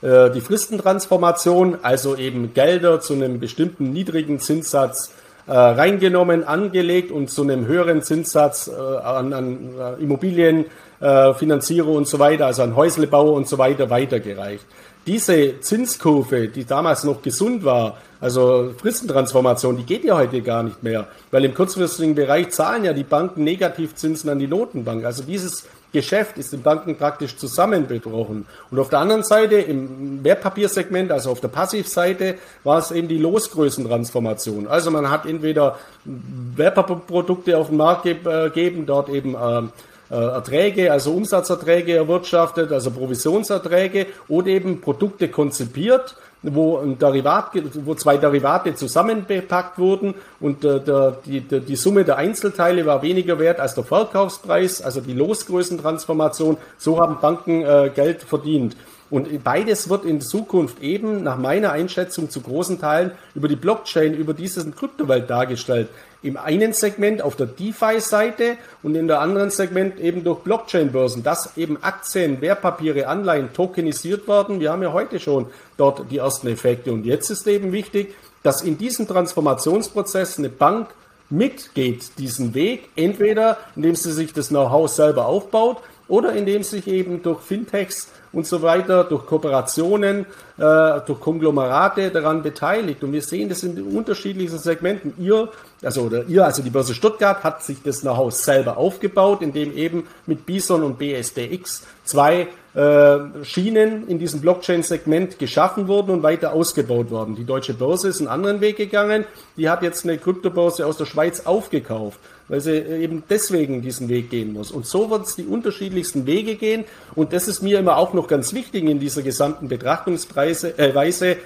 äh, die Fristentransformation, also eben Gelder zu einem bestimmten niedrigen Zinssatz äh, reingenommen, angelegt und zu einem höheren Zinssatz äh, an, an äh, Immobilienfinanzierer und so weiter, also an Häuslebauer und so weiter weitergereicht. Diese Zinskurve, die damals noch gesund war, also Fristentransformation, die geht ja heute gar nicht mehr, weil im kurzfristigen Bereich zahlen ja die Banken Negativzinsen an die Notenbank. Also dieses Geschäft ist den Banken praktisch zusammengebrochen. Und auf der anderen Seite, im Wertpapiersegment, also auf der Passivseite, war es eben die Losgrößentransformation. Also man hat entweder Wertpapierprodukte auf den Markt gegeben, dort eben ähm, äh, Erträge, also Umsatzerträge erwirtschaftet, also Provisionserträge oder eben Produkte konzipiert wo ein Derivat, wo zwei Derivate zusammenbepackt wurden und äh, der, die, der, die Summe der Einzelteile war weniger wert als der Verkaufspreis, also die Losgrößentransformation. So haben Banken äh, Geld verdient. Und beides wird in Zukunft eben nach meiner Einschätzung zu großen Teilen über die Blockchain, über diese Kryptowelt dargestellt. Im einen Segment auf der DeFi-Seite und in der anderen Segment eben durch Blockchain-Börsen, dass eben Aktien, Wertpapiere, Anleihen tokenisiert werden. Wir haben ja heute schon dort die ersten Effekte. Und jetzt ist eben wichtig, dass in diesem Transformationsprozess eine Bank mitgeht, diesen Weg, entweder indem sie sich das Know-how selber aufbaut oder indem sich eben durch Fintechs und so weiter, durch Kooperationen, äh, durch Konglomerate daran beteiligt. Und wir sehen das in unterschiedlichsten Segmenten. Ihr, also oder ihr, also die Börse Stuttgart hat sich das Know-how selber aufgebaut, indem eben mit Bison und BSDX zwei äh, Schienen in diesem Blockchain-Segment geschaffen wurden und weiter ausgebaut worden. Die Deutsche Börse ist einen anderen Weg gegangen. Die hat jetzt eine Kryptobörse aus der Schweiz aufgekauft weil sie eben deswegen diesen Weg gehen muss. Und so wird es die unterschiedlichsten Wege gehen. Und das ist mir immer auch noch ganz wichtig in dieser gesamten Betrachtungsweise. Äh,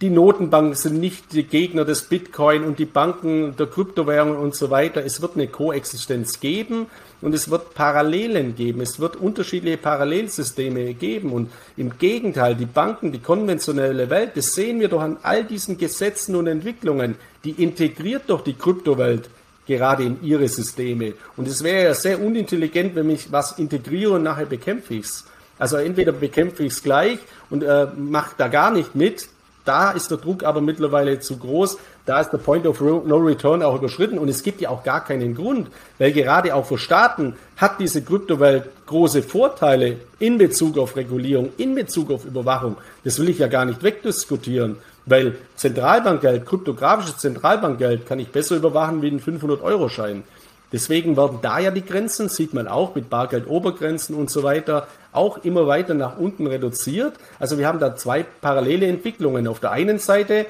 die Notenbanken sind nicht die Gegner des Bitcoin und die Banken der Kryptowährungen und so weiter. Es wird eine Koexistenz geben. und es wird Parallelen geben. Es wird unterschiedliche Parallelsysteme geben. Und im Gegenteil, die Banken, die konventionelle Welt, das sehen wir doch an all diesen Gesetzen und Entwicklungen, die integriert doch die Kryptowelt gerade in ihre Systeme. Und es wäre ja sehr unintelligent, wenn ich was integriere und nachher bekämpfe ich es. Also entweder bekämpfe ich es gleich und äh, mache da gar nicht mit. Da ist der Druck aber mittlerweile zu groß. Da ist der Point of No Return auch überschritten und es gibt ja auch gar keinen Grund, weil gerade auch für Staaten hat diese Kryptowelt große Vorteile in Bezug auf Regulierung, in Bezug auf Überwachung. Das will ich ja gar nicht wegdiskutieren. Weil Zentralbankgeld, kryptografisches Zentralbankgeld kann ich besser überwachen wie einen 500-Euro-Schein. Deswegen werden da ja die Grenzen, sieht man auch mit Bargeldobergrenzen und so weiter, auch immer weiter nach unten reduziert. Also wir haben da zwei parallele Entwicklungen. Auf der einen Seite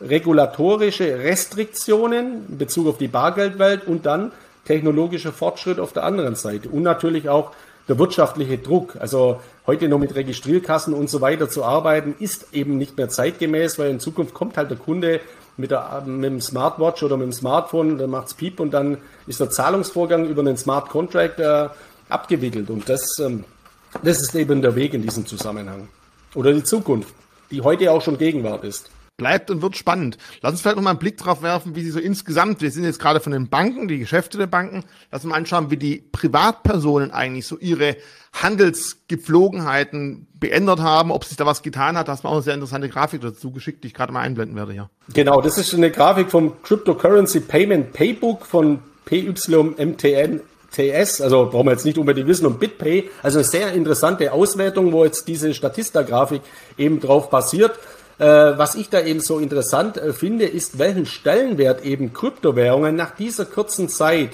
regulatorische Restriktionen in Bezug auf die Bargeldwelt und dann technologischer Fortschritt auf der anderen Seite. Und natürlich auch der wirtschaftliche Druck. Also heute noch mit Registrierkassen und so weiter zu arbeiten, ist eben nicht mehr zeitgemäß, weil in Zukunft kommt halt der Kunde mit, der, mit dem Smartwatch oder mit dem Smartphone, dann macht's Piep und dann ist der Zahlungsvorgang über einen Smart Contract äh, abgewickelt. Und das, ähm, das ist eben der Weg in diesem Zusammenhang. Oder die Zukunft, die heute auch schon Gegenwart ist bleibt und wird spannend. Lass uns vielleicht noch mal einen Blick drauf werfen, wie sie so insgesamt, wir sind jetzt gerade von den Banken, die Geschäfte der Banken, lass uns mal anschauen, wie die Privatpersonen eigentlich so ihre Handelsgepflogenheiten beändert haben, ob sich da was getan hat. Da hast du auch eine sehr interessante Grafik dazu geschickt, die ich gerade mal einblenden werde hier. Genau, das ist eine Grafik vom Cryptocurrency Payment Paybook von PYMTN TS, also brauchen wir jetzt nicht unbedingt wissen, um BitPay, also eine sehr interessante Auswertung, wo jetzt diese Statista-Grafik eben drauf basiert. Äh, was ich da eben so interessant äh, finde, ist, welchen Stellenwert eben Kryptowährungen nach dieser kurzen Zeit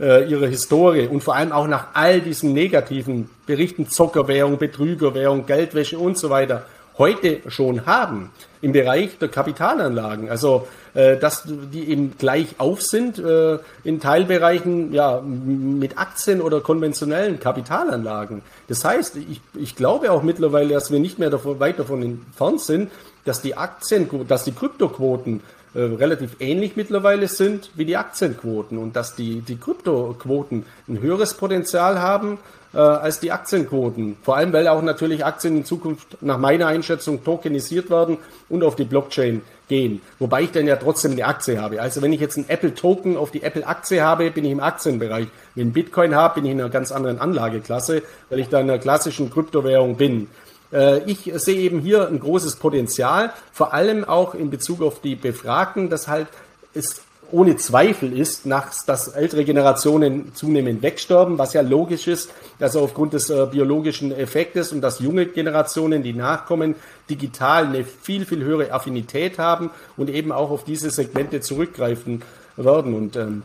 äh, ihrer Historie und vor allem auch nach all diesen negativen Berichten, Zockerwährung, Betrügerwährung, Geldwäsche und so weiter, heute schon haben im Bereich der Kapitalanlagen. Also äh, dass die eben gleich auf sind äh, in Teilbereichen ja mit Aktien oder konventionellen Kapitalanlagen. Das heißt, ich, ich glaube auch mittlerweile, dass wir nicht mehr davon, weit davon entfernt sind, dass die Aktien, dass die Kryptoquoten äh, relativ ähnlich mittlerweile sind wie die Aktienquoten und dass die, die Kryptoquoten ein höheres Potenzial haben äh, als die Aktienquoten. Vor allem, weil auch natürlich Aktien in Zukunft nach meiner Einschätzung tokenisiert werden und auf die Blockchain gehen. Wobei ich dann ja trotzdem eine Aktie habe. Also wenn ich jetzt einen Apple-Token auf die Apple-Aktie habe, bin ich im Aktienbereich. Wenn ich Bitcoin habe, bin ich in einer ganz anderen Anlageklasse, weil ich da in einer klassischen Kryptowährung bin. Äh, ich sehe eben hier ein großes Potenzial, vor allem auch in Bezug auf die Befragten, dass halt es ohne Zweifel ist, dass ältere Generationen zunehmend wegsterben, was ja logisch ist, also aufgrund des äh, biologischen Effektes und dass junge Generationen, die nachkommen, digital eine viel, viel höhere Affinität haben und eben auch auf diese Segmente zurückgreifen werden. Und ähm,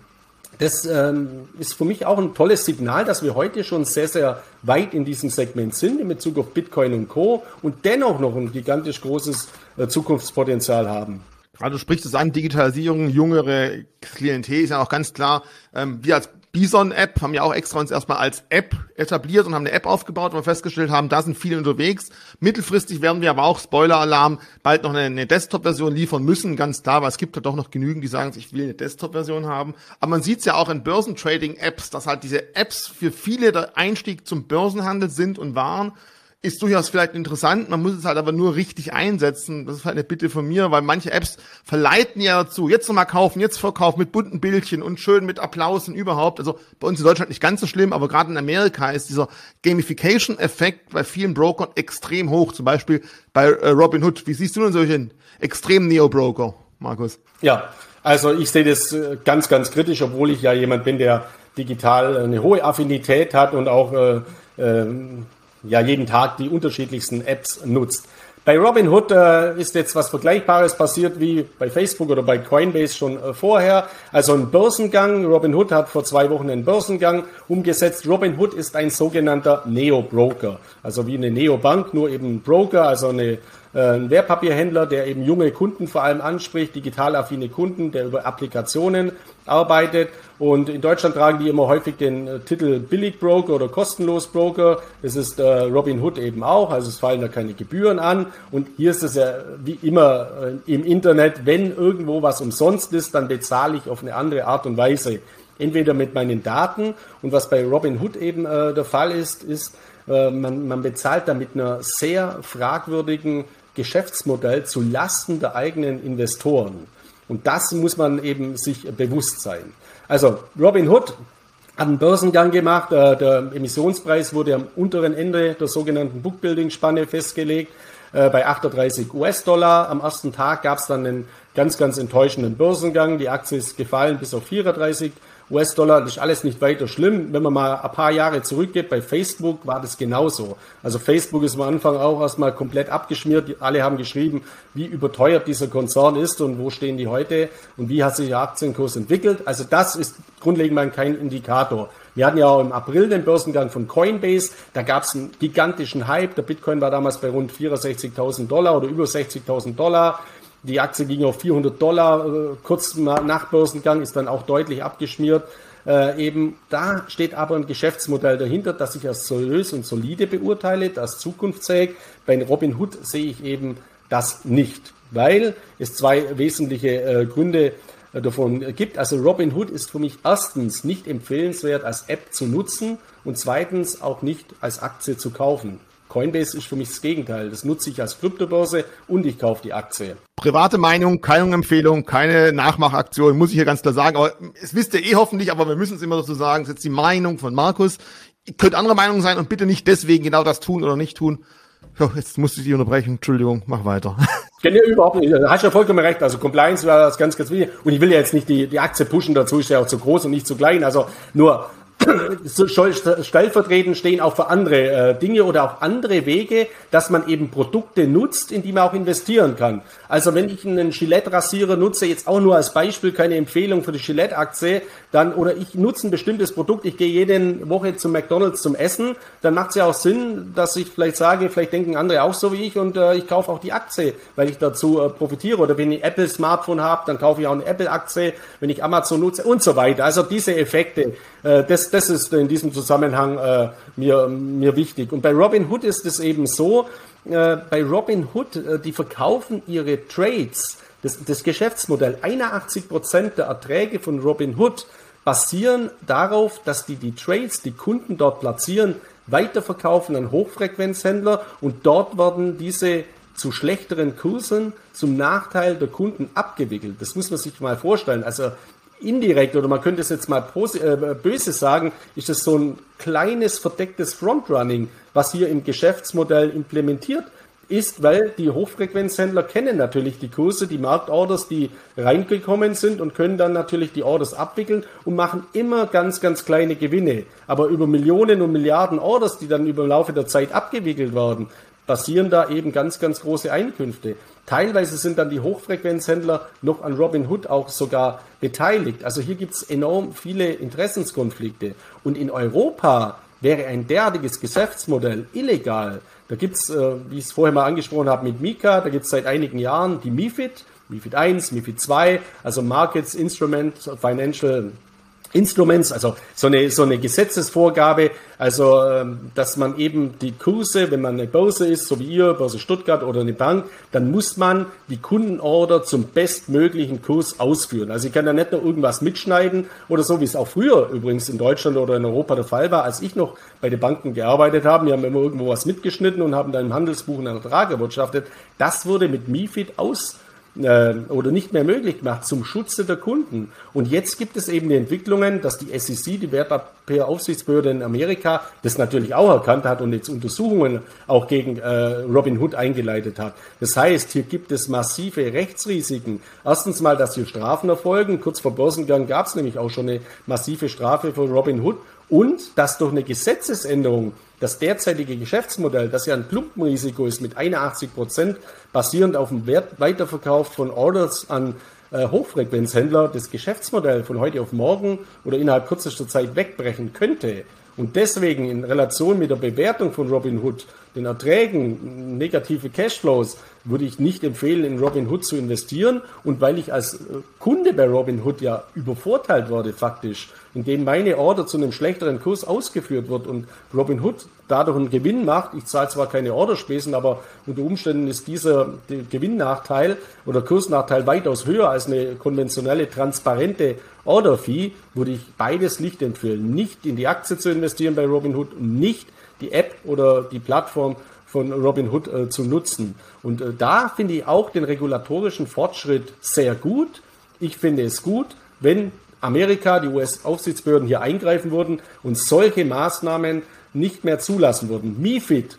das ähm, ist für mich auch ein tolles Signal, dass wir heute schon sehr, sehr weit in diesem Segment sind in Bezug auf Bitcoin und Co. und dennoch noch ein gigantisch großes äh, Zukunftspotenzial haben. Also du sprichst es an, Digitalisierung, jüngere Klientel ist ja auch ganz klar. Ähm, wir als Bison-App haben ja auch extra uns erstmal als App etabliert und haben eine App aufgebaut, wo wir festgestellt haben, da sind viele unterwegs. Mittelfristig werden wir aber auch, Spoiler-Alarm, bald noch eine, eine Desktop-Version liefern müssen, ganz klar, weil es gibt ja doch noch genügend, die sagen, ich will eine Desktop-Version haben. Aber man sieht es ja auch in Börsentrading-Apps, dass halt diese Apps für viele der Einstieg zum Börsenhandel sind und waren ist durchaus vielleicht interessant, man muss es halt aber nur richtig einsetzen. Das ist halt eine Bitte von mir, weil manche Apps verleiten ja dazu, jetzt nochmal kaufen, jetzt verkaufen mit bunten Bildchen und schön mit Applaus und überhaupt. Also bei uns in Deutschland nicht ganz so schlimm, aber gerade in Amerika ist dieser Gamification-Effekt bei vielen Brokern extrem hoch. Zum Beispiel bei äh, Robinhood. Wie siehst du denn solche extremen Neo-Broker, Markus? Ja, also ich sehe das äh, ganz, ganz kritisch, obwohl ich ja jemand bin, der digital eine hohe Affinität hat und auch äh, äh, ja jeden Tag die unterschiedlichsten Apps nutzt. Bei Robinhood äh, ist jetzt was Vergleichbares passiert wie bei Facebook oder bei Coinbase schon äh, vorher. Also ein Börsengang. Robinhood hat vor zwei Wochen einen Börsengang umgesetzt. Robinhood ist ein sogenannter Neo-Broker. Also wie eine Neobank, nur eben Broker, also eine ein Wertpapierhändler, der eben junge Kunden vor allem anspricht, digital affine Kunden, der über Applikationen arbeitet. Und in Deutschland tragen die immer häufig den äh, Titel Billigbroker oder kostenlos Broker. Das ist äh, Robin Hood eben auch, also es fallen da keine Gebühren an. Und hier ist es ja wie immer äh, im Internet, wenn irgendwo was umsonst ist, dann bezahle ich auf eine andere Art und Weise. Entweder mit meinen Daten und was bei Robinhood eben äh, der Fall ist, ist, äh, man, man bezahlt da mit einer sehr fragwürdigen Geschäftsmodell zu Lasten der eigenen Investoren. Und das muss man eben sich bewusst sein. Also Robinhood hat einen Börsengang gemacht. Äh, der Emissionspreis wurde am unteren Ende der sogenannten Bookbuilding-Spanne festgelegt äh, bei 38 US-Dollar. Am ersten Tag gab es dann einen ganz, ganz enttäuschenden Börsengang. Die Aktie ist gefallen bis auf 34 US-Dollar. Das ist alles nicht weiter schlimm. Wenn man mal ein paar Jahre zurückgeht, bei Facebook war das genauso. Also Facebook ist am Anfang auch erstmal komplett abgeschmiert. Alle haben geschrieben, wie überteuert dieser Konzern ist und wo stehen die heute und wie hat sich der Aktienkurs entwickelt. Also das ist grundlegend mal kein Indikator. Wir hatten ja auch im April den Börsengang von Coinbase. Da gab es einen gigantischen Hype. Der Bitcoin war damals bei rund 64.000 Dollar oder über 60.000 Dollar. Die Aktie ging auf 400 Dollar, äh, kurz nach Börsengang, ist dann auch deutlich abgeschmiert. Äh, eben da steht aber ein Geschäftsmodell dahinter, das ich als seriös und solide beurteile, das zukunftsfähig. Bei Robinhood sehe ich eben das nicht, weil es zwei wesentliche äh, Gründe äh, davon gibt. Also Robinhood ist für mich erstens nicht empfehlenswert als App zu nutzen und zweitens auch nicht als Aktie zu kaufen. Coinbase ist für mich das Gegenteil. Das nutze ich als Kryptobörse und ich kaufe die Aktie. Private Meinung, keine Empfehlung, keine Nachmachaktion, muss ich hier ganz klar sagen. Aber es wisst ihr eh hoffentlich, aber wir müssen es immer dazu sagen. Das ist jetzt die Meinung von Markus. Ihr könnt andere Meinung sein und bitte nicht deswegen genau das tun oder nicht tun. Ja, jetzt musste ich dich unterbrechen. Entschuldigung, mach weiter. (laughs) Kenne ja überhaupt nicht. Da hast ja vollkommen recht. Also Compliance war das ganz, ganz wichtig. Und ich will ja jetzt nicht die, die Aktie pushen, dazu ist ja auch zu groß und nicht zu klein. Also nur stellvertretend stehen auch für andere äh, Dinge oder auch andere Wege, dass man eben Produkte nutzt, in die man auch investieren kann. Also wenn ich einen Gillette-Rasierer nutze, jetzt auch nur als Beispiel, keine Empfehlung für die Gillette-Aktie, dann oder ich nutze ein bestimmtes Produkt, ich gehe jede Woche zum McDonalds zum Essen, dann macht es ja auch Sinn, dass ich vielleicht sage, vielleicht denken andere auch so wie ich und äh, ich kaufe auch die Aktie, weil ich dazu äh, profitiere. Oder wenn ich Apple Smartphone habe, dann kaufe ich auch eine Apple-Aktie, wenn ich Amazon nutze und so weiter. Also diese Effekte, äh, das, das ist in diesem Zusammenhang äh, mir, mir wichtig. Und bei Robinhood ist es eben so, äh, bei Robinhood, äh, die verkaufen ihre Trades, das, das Geschäftsmodell, 81 Prozent der Erträge von Robinhood basieren darauf, dass die die Trades, die Kunden dort platzieren, weiterverkaufen an Hochfrequenzhändler und dort werden diese zu schlechteren Kursen zum Nachteil der Kunden abgewickelt. Das muss man sich mal vorstellen. Also indirekt oder man könnte es jetzt mal äh, böse sagen, ist es so ein kleines verdecktes Frontrunning, was hier im Geschäftsmodell implementiert ist, weil die Hochfrequenzhändler kennen natürlich die Kurse, die Marktorders, die reingekommen sind und können dann natürlich die Orders abwickeln und machen immer ganz, ganz kleine Gewinne. Aber über Millionen und Milliarden Orders, die dann über Laufe der Zeit abgewickelt werden, basieren da eben ganz, ganz große Einkünfte. Teilweise sind dann die Hochfrequenzhändler noch an Robinhood auch sogar beteiligt. Also hier gibt es enorm viele Interessenskonflikte. Und in Europa wäre ein derartiges Geschäftsmodell illegal. Da gibt es, äh, wie ich es vorher mal angesprochen habe, mit Mika, da gibt es seit einigen Jahren die MIFID, MIFID 1, MIFID 2, also Markets Instrument Financial Instruments, also so eine, so eine Gesetzesvorgabe, also ähm, dass man eben die Kurse, wenn man eine Börse ist, so wie ihr, Börse Stuttgart oder eine Bank, dann muss man die Kundenorder zum bestmöglichen Kurs ausführen. Also ich kann da nicht nur irgendwas mitschneiden oder so, wie es auch früher übrigens in Deutschland oder in Europa der Fall war, als ich noch bei den Banken gearbeitet habe. Wir haben immer irgendwo was mitgeschnitten und haben dann im Handelsbuch einen Ertrag erwirtschaftet. Das wurde mit MIFID aus äh, oder nicht mehr möglich gemacht zum Schutze der Kunden. Und jetzt gibt es eben die Entwicklungen, dass die SEC, die Wertpapieraufsichtsbehörde in Amerika, das natürlich auch erkannt hat und jetzt Untersuchungen auch gegen äh, Robin Hood eingeleitet hat. Das heißt, hier gibt es massive Rechtsrisiken. Erstens mal, dass hier Strafen erfolgen. Kurz vor Börsengang gab es nämlich auch schon eine massive Strafe für Robin Hood. Und dass durch eine Gesetzesänderung das derzeitige Geschäftsmodell, das ja ein Klumpenrisiko ist mit 81 Prozent, basierend auf dem Wert Weiterverkauf von Orders an äh, Hochfrequenzhändler, das Geschäftsmodell von heute auf morgen oder innerhalb kürzester Zeit wegbrechen könnte und deswegen in Relation mit der Bewertung von Robinhood den Erträgen, negative Cashflows, würde ich nicht empfehlen, in Robinhood zu investieren. Und weil ich als äh, Kunde bei Robinhood ja übervorteilt wurde, faktisch, indem meine Order zu einem schlechteren Kurs ausgeführt wird und Robinhood dadurch einen Gewinn macht. Ich zahle zwar keine Orderspesen, aber unter Umständen ist dieser Gewinnnachteil oder Kursnachteil weitaus höher als eine konventionelle, transparente Order-Fee, würde ich beides nicht empfehlen. Nicht in die Aktie zu investieren bei Robinhood und nicht die App oder die Plattform von Robinhood äh, zu nutzen. Und äh, da finde ich auch den regulatorischen Fortschritt sehr gut. Ich finde es gut, wenn Amerika, die US-Aufsichtsbehörden hier eingreifen würden und solche Maßnahmen nicht mehr zulassen würden. MIFID,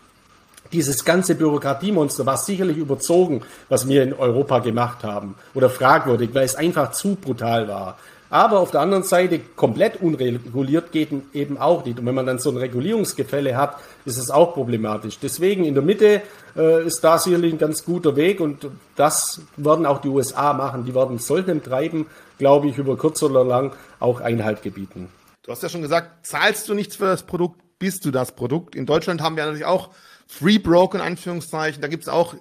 dieses ganze Bürokratiemonster war sicherlich überzogen, was wir in Europa gemacht haben. Oder fragwürdig, weil es einfach zu brutal war. Aber auf der anderen Seite komplett unreguliert geht eben auch nicht. Und wenn man dann so ein Regulierungsgefälle hat, ist es auch problematisch. Deswegen in der Mitte äh, ist da sicherlich ein ganz guter Weg und das werden auch die USA machen. Die werden solchem Treiben, glaube ich, über kurz oder lang auch Einhalt gebieten. Du hast ja schon gesagt, zahlst du nichts für das Produkt, bist du das Produkt. In Deutschland haben wir natürlich auch Free Broken, Anführungszeichen. Da gibt es auch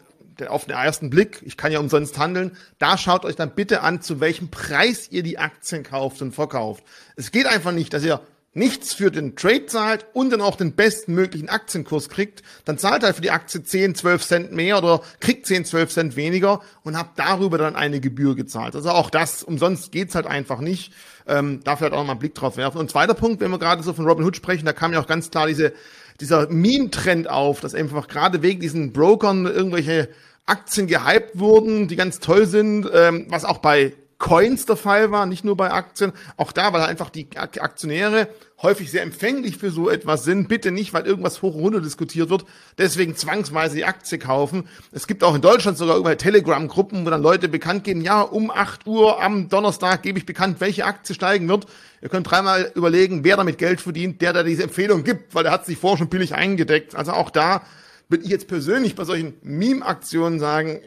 auf den ersten Blick, ich kann ja umsonst handeln, da schaut euch dann bitte an, zu welchem Preis ihr die Aktien kauft und verkauft. Es geht einfach nicht, dass ihr nichts für den Trade zahlt und dann auch den bestmöglichen Aktienkurs kriegt, dann zahlt halt für die Aktie 10, 12 Cent mehr oder kriegt 10, 12 Cent weniger und habt darüber dann eine Gebühr gezahlt. Also auch das, umsonst geht's halt einfach nicht. Ähm, da vielleicht auch mal einen Blick drauf werfen. Und zweiter Punkt, wenn wir gerade so von Robin Hood sprechen, da kam ja auch ganz klar diese dieser Meme-Trend auf, dass einfach gerade wegen diesen Brokern irgendwelche Aktien gehypt wurden, die ganz toll sind, ähm, was auch bei Coins der Fall war, nicht nur bei Aktien. Auch da, weil einfach die Aktionäre häufig sehr empfänglich für so etwas sind. Bitte nicht, weil irgendwas hoch und runter diskutiert wird. Deswegen zwangsweise die Aktie kaufen. Es gibt auch in Deutschland sogar über Telegram-Gruppen, wo dann Leute bekannt geben, ja, um 8 Uhr am Donnerstag gebe ich bekannt, welche Aktie steigen wird. Ihr könnt dreimal überlegen, wer damit Geld verdient, der da diese Empfehlung gibt, weil der hat sich vorher schon billig eingedeckt. Also auch da würde ich jetzt persönlich bei solchen Meme-Aktionen sagen,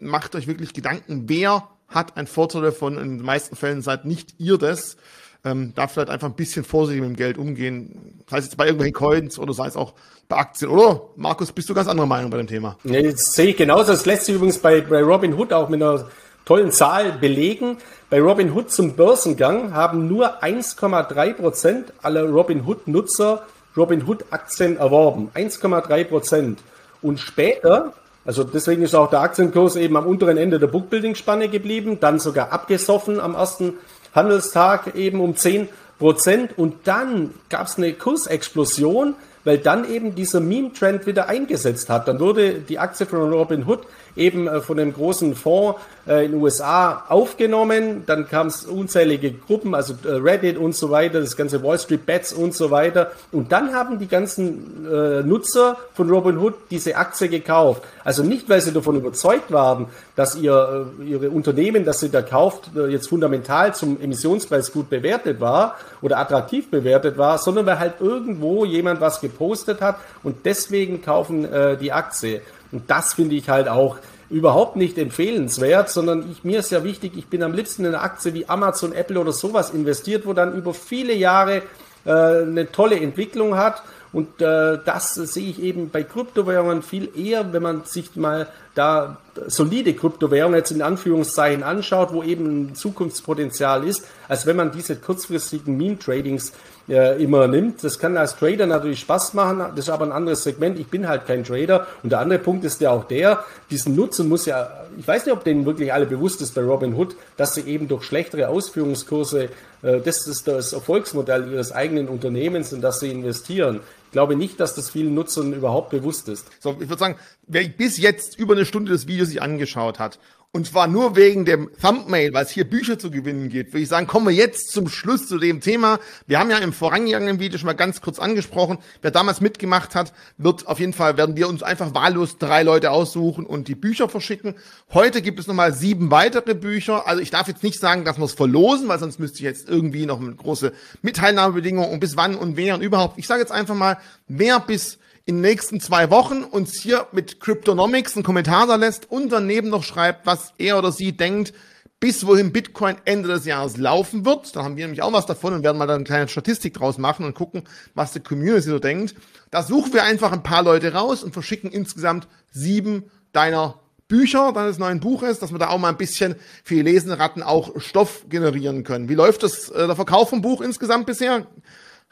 macht euch wirklich Gedanken, wer hat einen Vorteil davon. In den meisten Fällen seid nicht ihr das. Ähm, da vielleicht einfach ein bisschen vorsichtig mit dem Geld umgehen. Sei es jetzt bei irgendwelchen Coins oder sei es auch bei Aktien. Oder, Markus, bist du ganz anderer Meinung bei dem Thema? Nee, das sehe ich genauso. Das lässt sich übrigens bei, bei Robin Hood auch mit einer tollen Zahl belegen. Bei Robin Hood zum Börsengang haben nur 1,3 Prozent aller Robin Hood Nutzer Robin Hood Aktien erworben. 1,3 Prozent. Und später, also deswegen ist auch der Aktienkurs eben am unteren Ende der Bookbuilding-Spanne geblieben, dann sogar abgesoffen am ersten Handelstag eben um 10 Prozent. Und dann gab es eine Kursexplosion, weil dann eben dieser Meme-Trend wieder eingesetzt hat. Dann wurde die Aktie von Robin Hood eben äh, von einem großen Fonds äh, in den USA aufgenommen. Dann kam es unzählige Gruppen, also äh, Reddit und so weiter, das ganze Wall Street Bets und so weiter. Und dann haben die ganzen Nutzer von Robinhood diese Aktie gekauft. Also nicht, weil sie davon überzeugt waren, dass ihr, ihre Unternehmen, das sie da kauft, jetzt fundamental zum Emissionspreis gut bewertet war oder attraktiv bewertet war, sondern weil halt irgendwo jemand was gepostet hat und deswegen kaufen die Aktie. Und das finde ich halt auch überhaupt nicht empfehlenswert, sondern ich, mir ist ja wichtig, ich bin am liebsten in eine Aktie wie Amazon, Apple oder sowas investiert, wo dann über viele Jahre äh, eine tolle Entwicklung hat. Und äh, das sehe ich eben bei Kryptowährungen viel eher, wenn man sich mal da solide Kryptowährungen jetzt in Anführungszeichen anschaut, wo eben ein Zukunftspotenzial ist, als wenn man diese kurzfristigen Meme-Tradings äh, immer nimmt. Das kann als Trader natürlich Spaß machen, das ist aber ein anderes Segment. Ich bin halt kein Trader. Und der andere Punkt ist ja auch der, diesen Nutzen muss ja, ich weiß nicht, ob denen wirklich alle bewusst ist bei Robinhood, dass sie eben durch schlechtere Ausführungskurse, äh, das ist das Erfolgsmodell ihres eigenen Unternehmens und dass sie investieren. Ich glaube nicht, dass das vielen Nutzern überhaupt bewusst ist. So, ich würde sagen, wer bis jetzt über eine Stunde das Video sich angeschaut hat und zwar nur wegen dem Thumbnail, weil es hier Bücher zu gewinnen geht, würde ich sagen, kommen wir jetzt zum Schluss zu dem Thema. Wir haben ja im vorangegangenen Video schon mal ganz kurz angesprochen. Wer damals mitgemacht hat, wird auf jeden Fall, werden wir uns einfach wahllos drei Leute aussuchen und die Bücher verschicken. Heute gibt es nochmal sieben weitere Bücher. Also ich darf jetzt nicht sagen, dass wir es verlosen, weil sonst müsste ich jetzt irgendwie noch eine große Mitteilnahmebedingung und bis wann und wer und überhaupt. Ich sage jetzt einfach mal, wer bis in den nächsten zwei Wochen uns hier mit Cryptonomics einen Kommentar da lässt und daneben noch schreibt, was er oder sie denkt, bis wohin Bitcoin Ende des Jahres laufen wird. Da haben wir nämlich auch was davon und werden mal da eine kleine Statistik draus machen und gucken, was die Community so denkt. Da suchen wir einfach ein paar Leute raus und verschicken insgesamt sieben deiner Bücher deines neuen Buches, dass wir da auch mal ein bisschen für die lesenden Ratten auch Stoff generieren können. Wie läuft das, äh, der Verkauf vom Buch insgesamt bisher?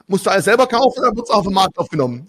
Musst du alles selber kaufen oder wird es auf dem Markt aufgenommen?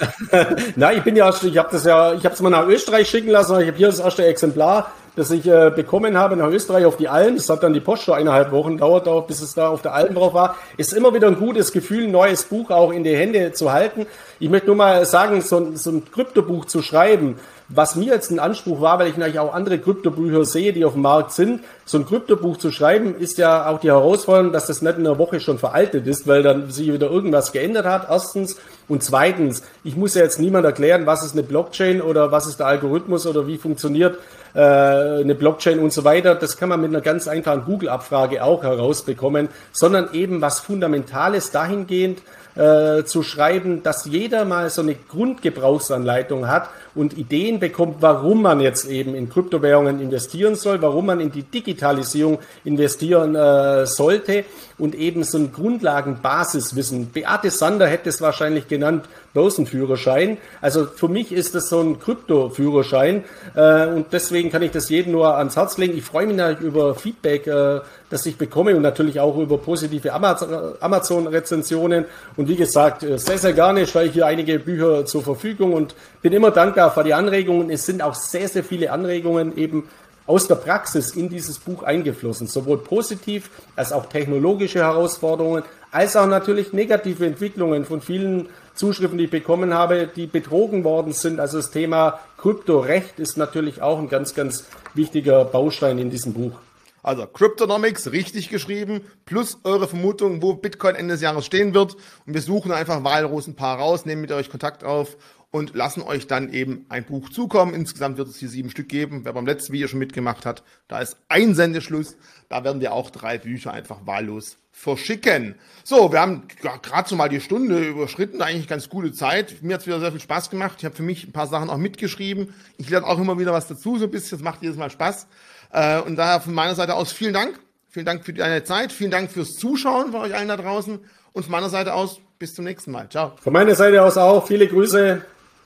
(laughs) Na, ich bin ja, ich habe das ja, ich habe es mal nach Österreich schicken lassen. Ich habe hier das erste Exemplar, das ich äh, bekommen habe nach Österreich auf die Alm. Das hat dann die Post schon eineinhalb Wochen dauert, auch, bis es da auf der Alm drauf war. Ist immer wieder ein gutes Gefühl, ein neues Buch auch in die Hände zu halten. Ich möchte nur mal sagen, so, so ein Kryptobuch zu schreiben, was mir jetzt ein Anspruch war, weil ich natürlich auch andere Kryptobücher sehe, die auf dem Markt sind, so ein Kryptobuch zu schreiben, ist ja auch die Herausforderung, dass das nicht in einer Woche schon veraltet ist, weil dann sich wieder irgendwas geändert hat, erstens. Und zweitens, ich muss ja jetzt niemand erklären, was ist eine Blockchain oder was ist der Algorithmus oder wie funktioniert äh, eine Blockchain und so weiter. Das kann man mit einer ganz einfachen Google-Abfrage auch herausbekommen, sondern eben was Fundamentales dahingehend, äh, zu schreiben, dass jeder mal so eine Grundgebrauchsanleitung hat und Ideen bekommt, warum man jetzt eben in Kryptowährungen investieren soll, warum man in die Digitalisierung investieren äh, sollte und eben so ein Grundlagenbasiswissen. Beate Sander hätte es wahrscheinlich genannt, Börsenführerschein. Also für mich ist das so ein Kryptoführerschein äh, und deswegen kann ich das jedem nur ans Herz legen. Ich freue mich natürlich über Feedback, äh, das ich bekomme und natürlich auch über positive Amazon-Rezensionen. Und wie gesagt, äh, sehr, sehr gerne stelle ich hier einige Bücher zur Verfügung und bin immer dankbar für die Anregungen. Es sind auch sehr, sehr viele Anregungen eben aus der Praxis in dieses Buch eingeflossen, sowohl positiv als auch technologische Herausforderungen, als auch natürlich negative Entwicklungen von vielen Zuschriften, die ich bekommen habe, die betrogen worden sind. Also das Thema Kryptorecht ist natürlich auch ein ganz, ganz wichtiger Baustein in diesem Buch. Also Cryptonomics, richtig geschrieben, plus eure Vermutung, wo Bitcoin Ende des Jahres stehen wird. Und wir suchen einfach wahllos ein paar raus, nehmen mit euch Kontakt auf und lassen euch dann eben ein Buch zukommen. Insgesamt wird es hier sieben Stück geben. Wer beim letzten Video schon mitgemacht hat, da ist ein Sendeschluss. Da werden wir auch drei Bücher einfach wahllos verschicken. So, wir haben gerade so mal die Stunde überschritten, eigentlich ganz gute Zeit. Mir hat es wieder sehr viel Spaß gemacht. Ich habe für mich ein paar Sachen auch mitgeschrieben. Ich lerne auch immer wieder was dazu, so ein bisschen. Das macht jedes Mal Spaß. Äh, und daher von meiner Seite aus vielen Dank. Vielen Dank für deine Zeit. Vielen Dank fürs Zuschauen von euch allen da draußen. Und von meiner Seite aus bis zum nächsten Mal. Ciao. Von meiner Seite aus auch viele Grüße.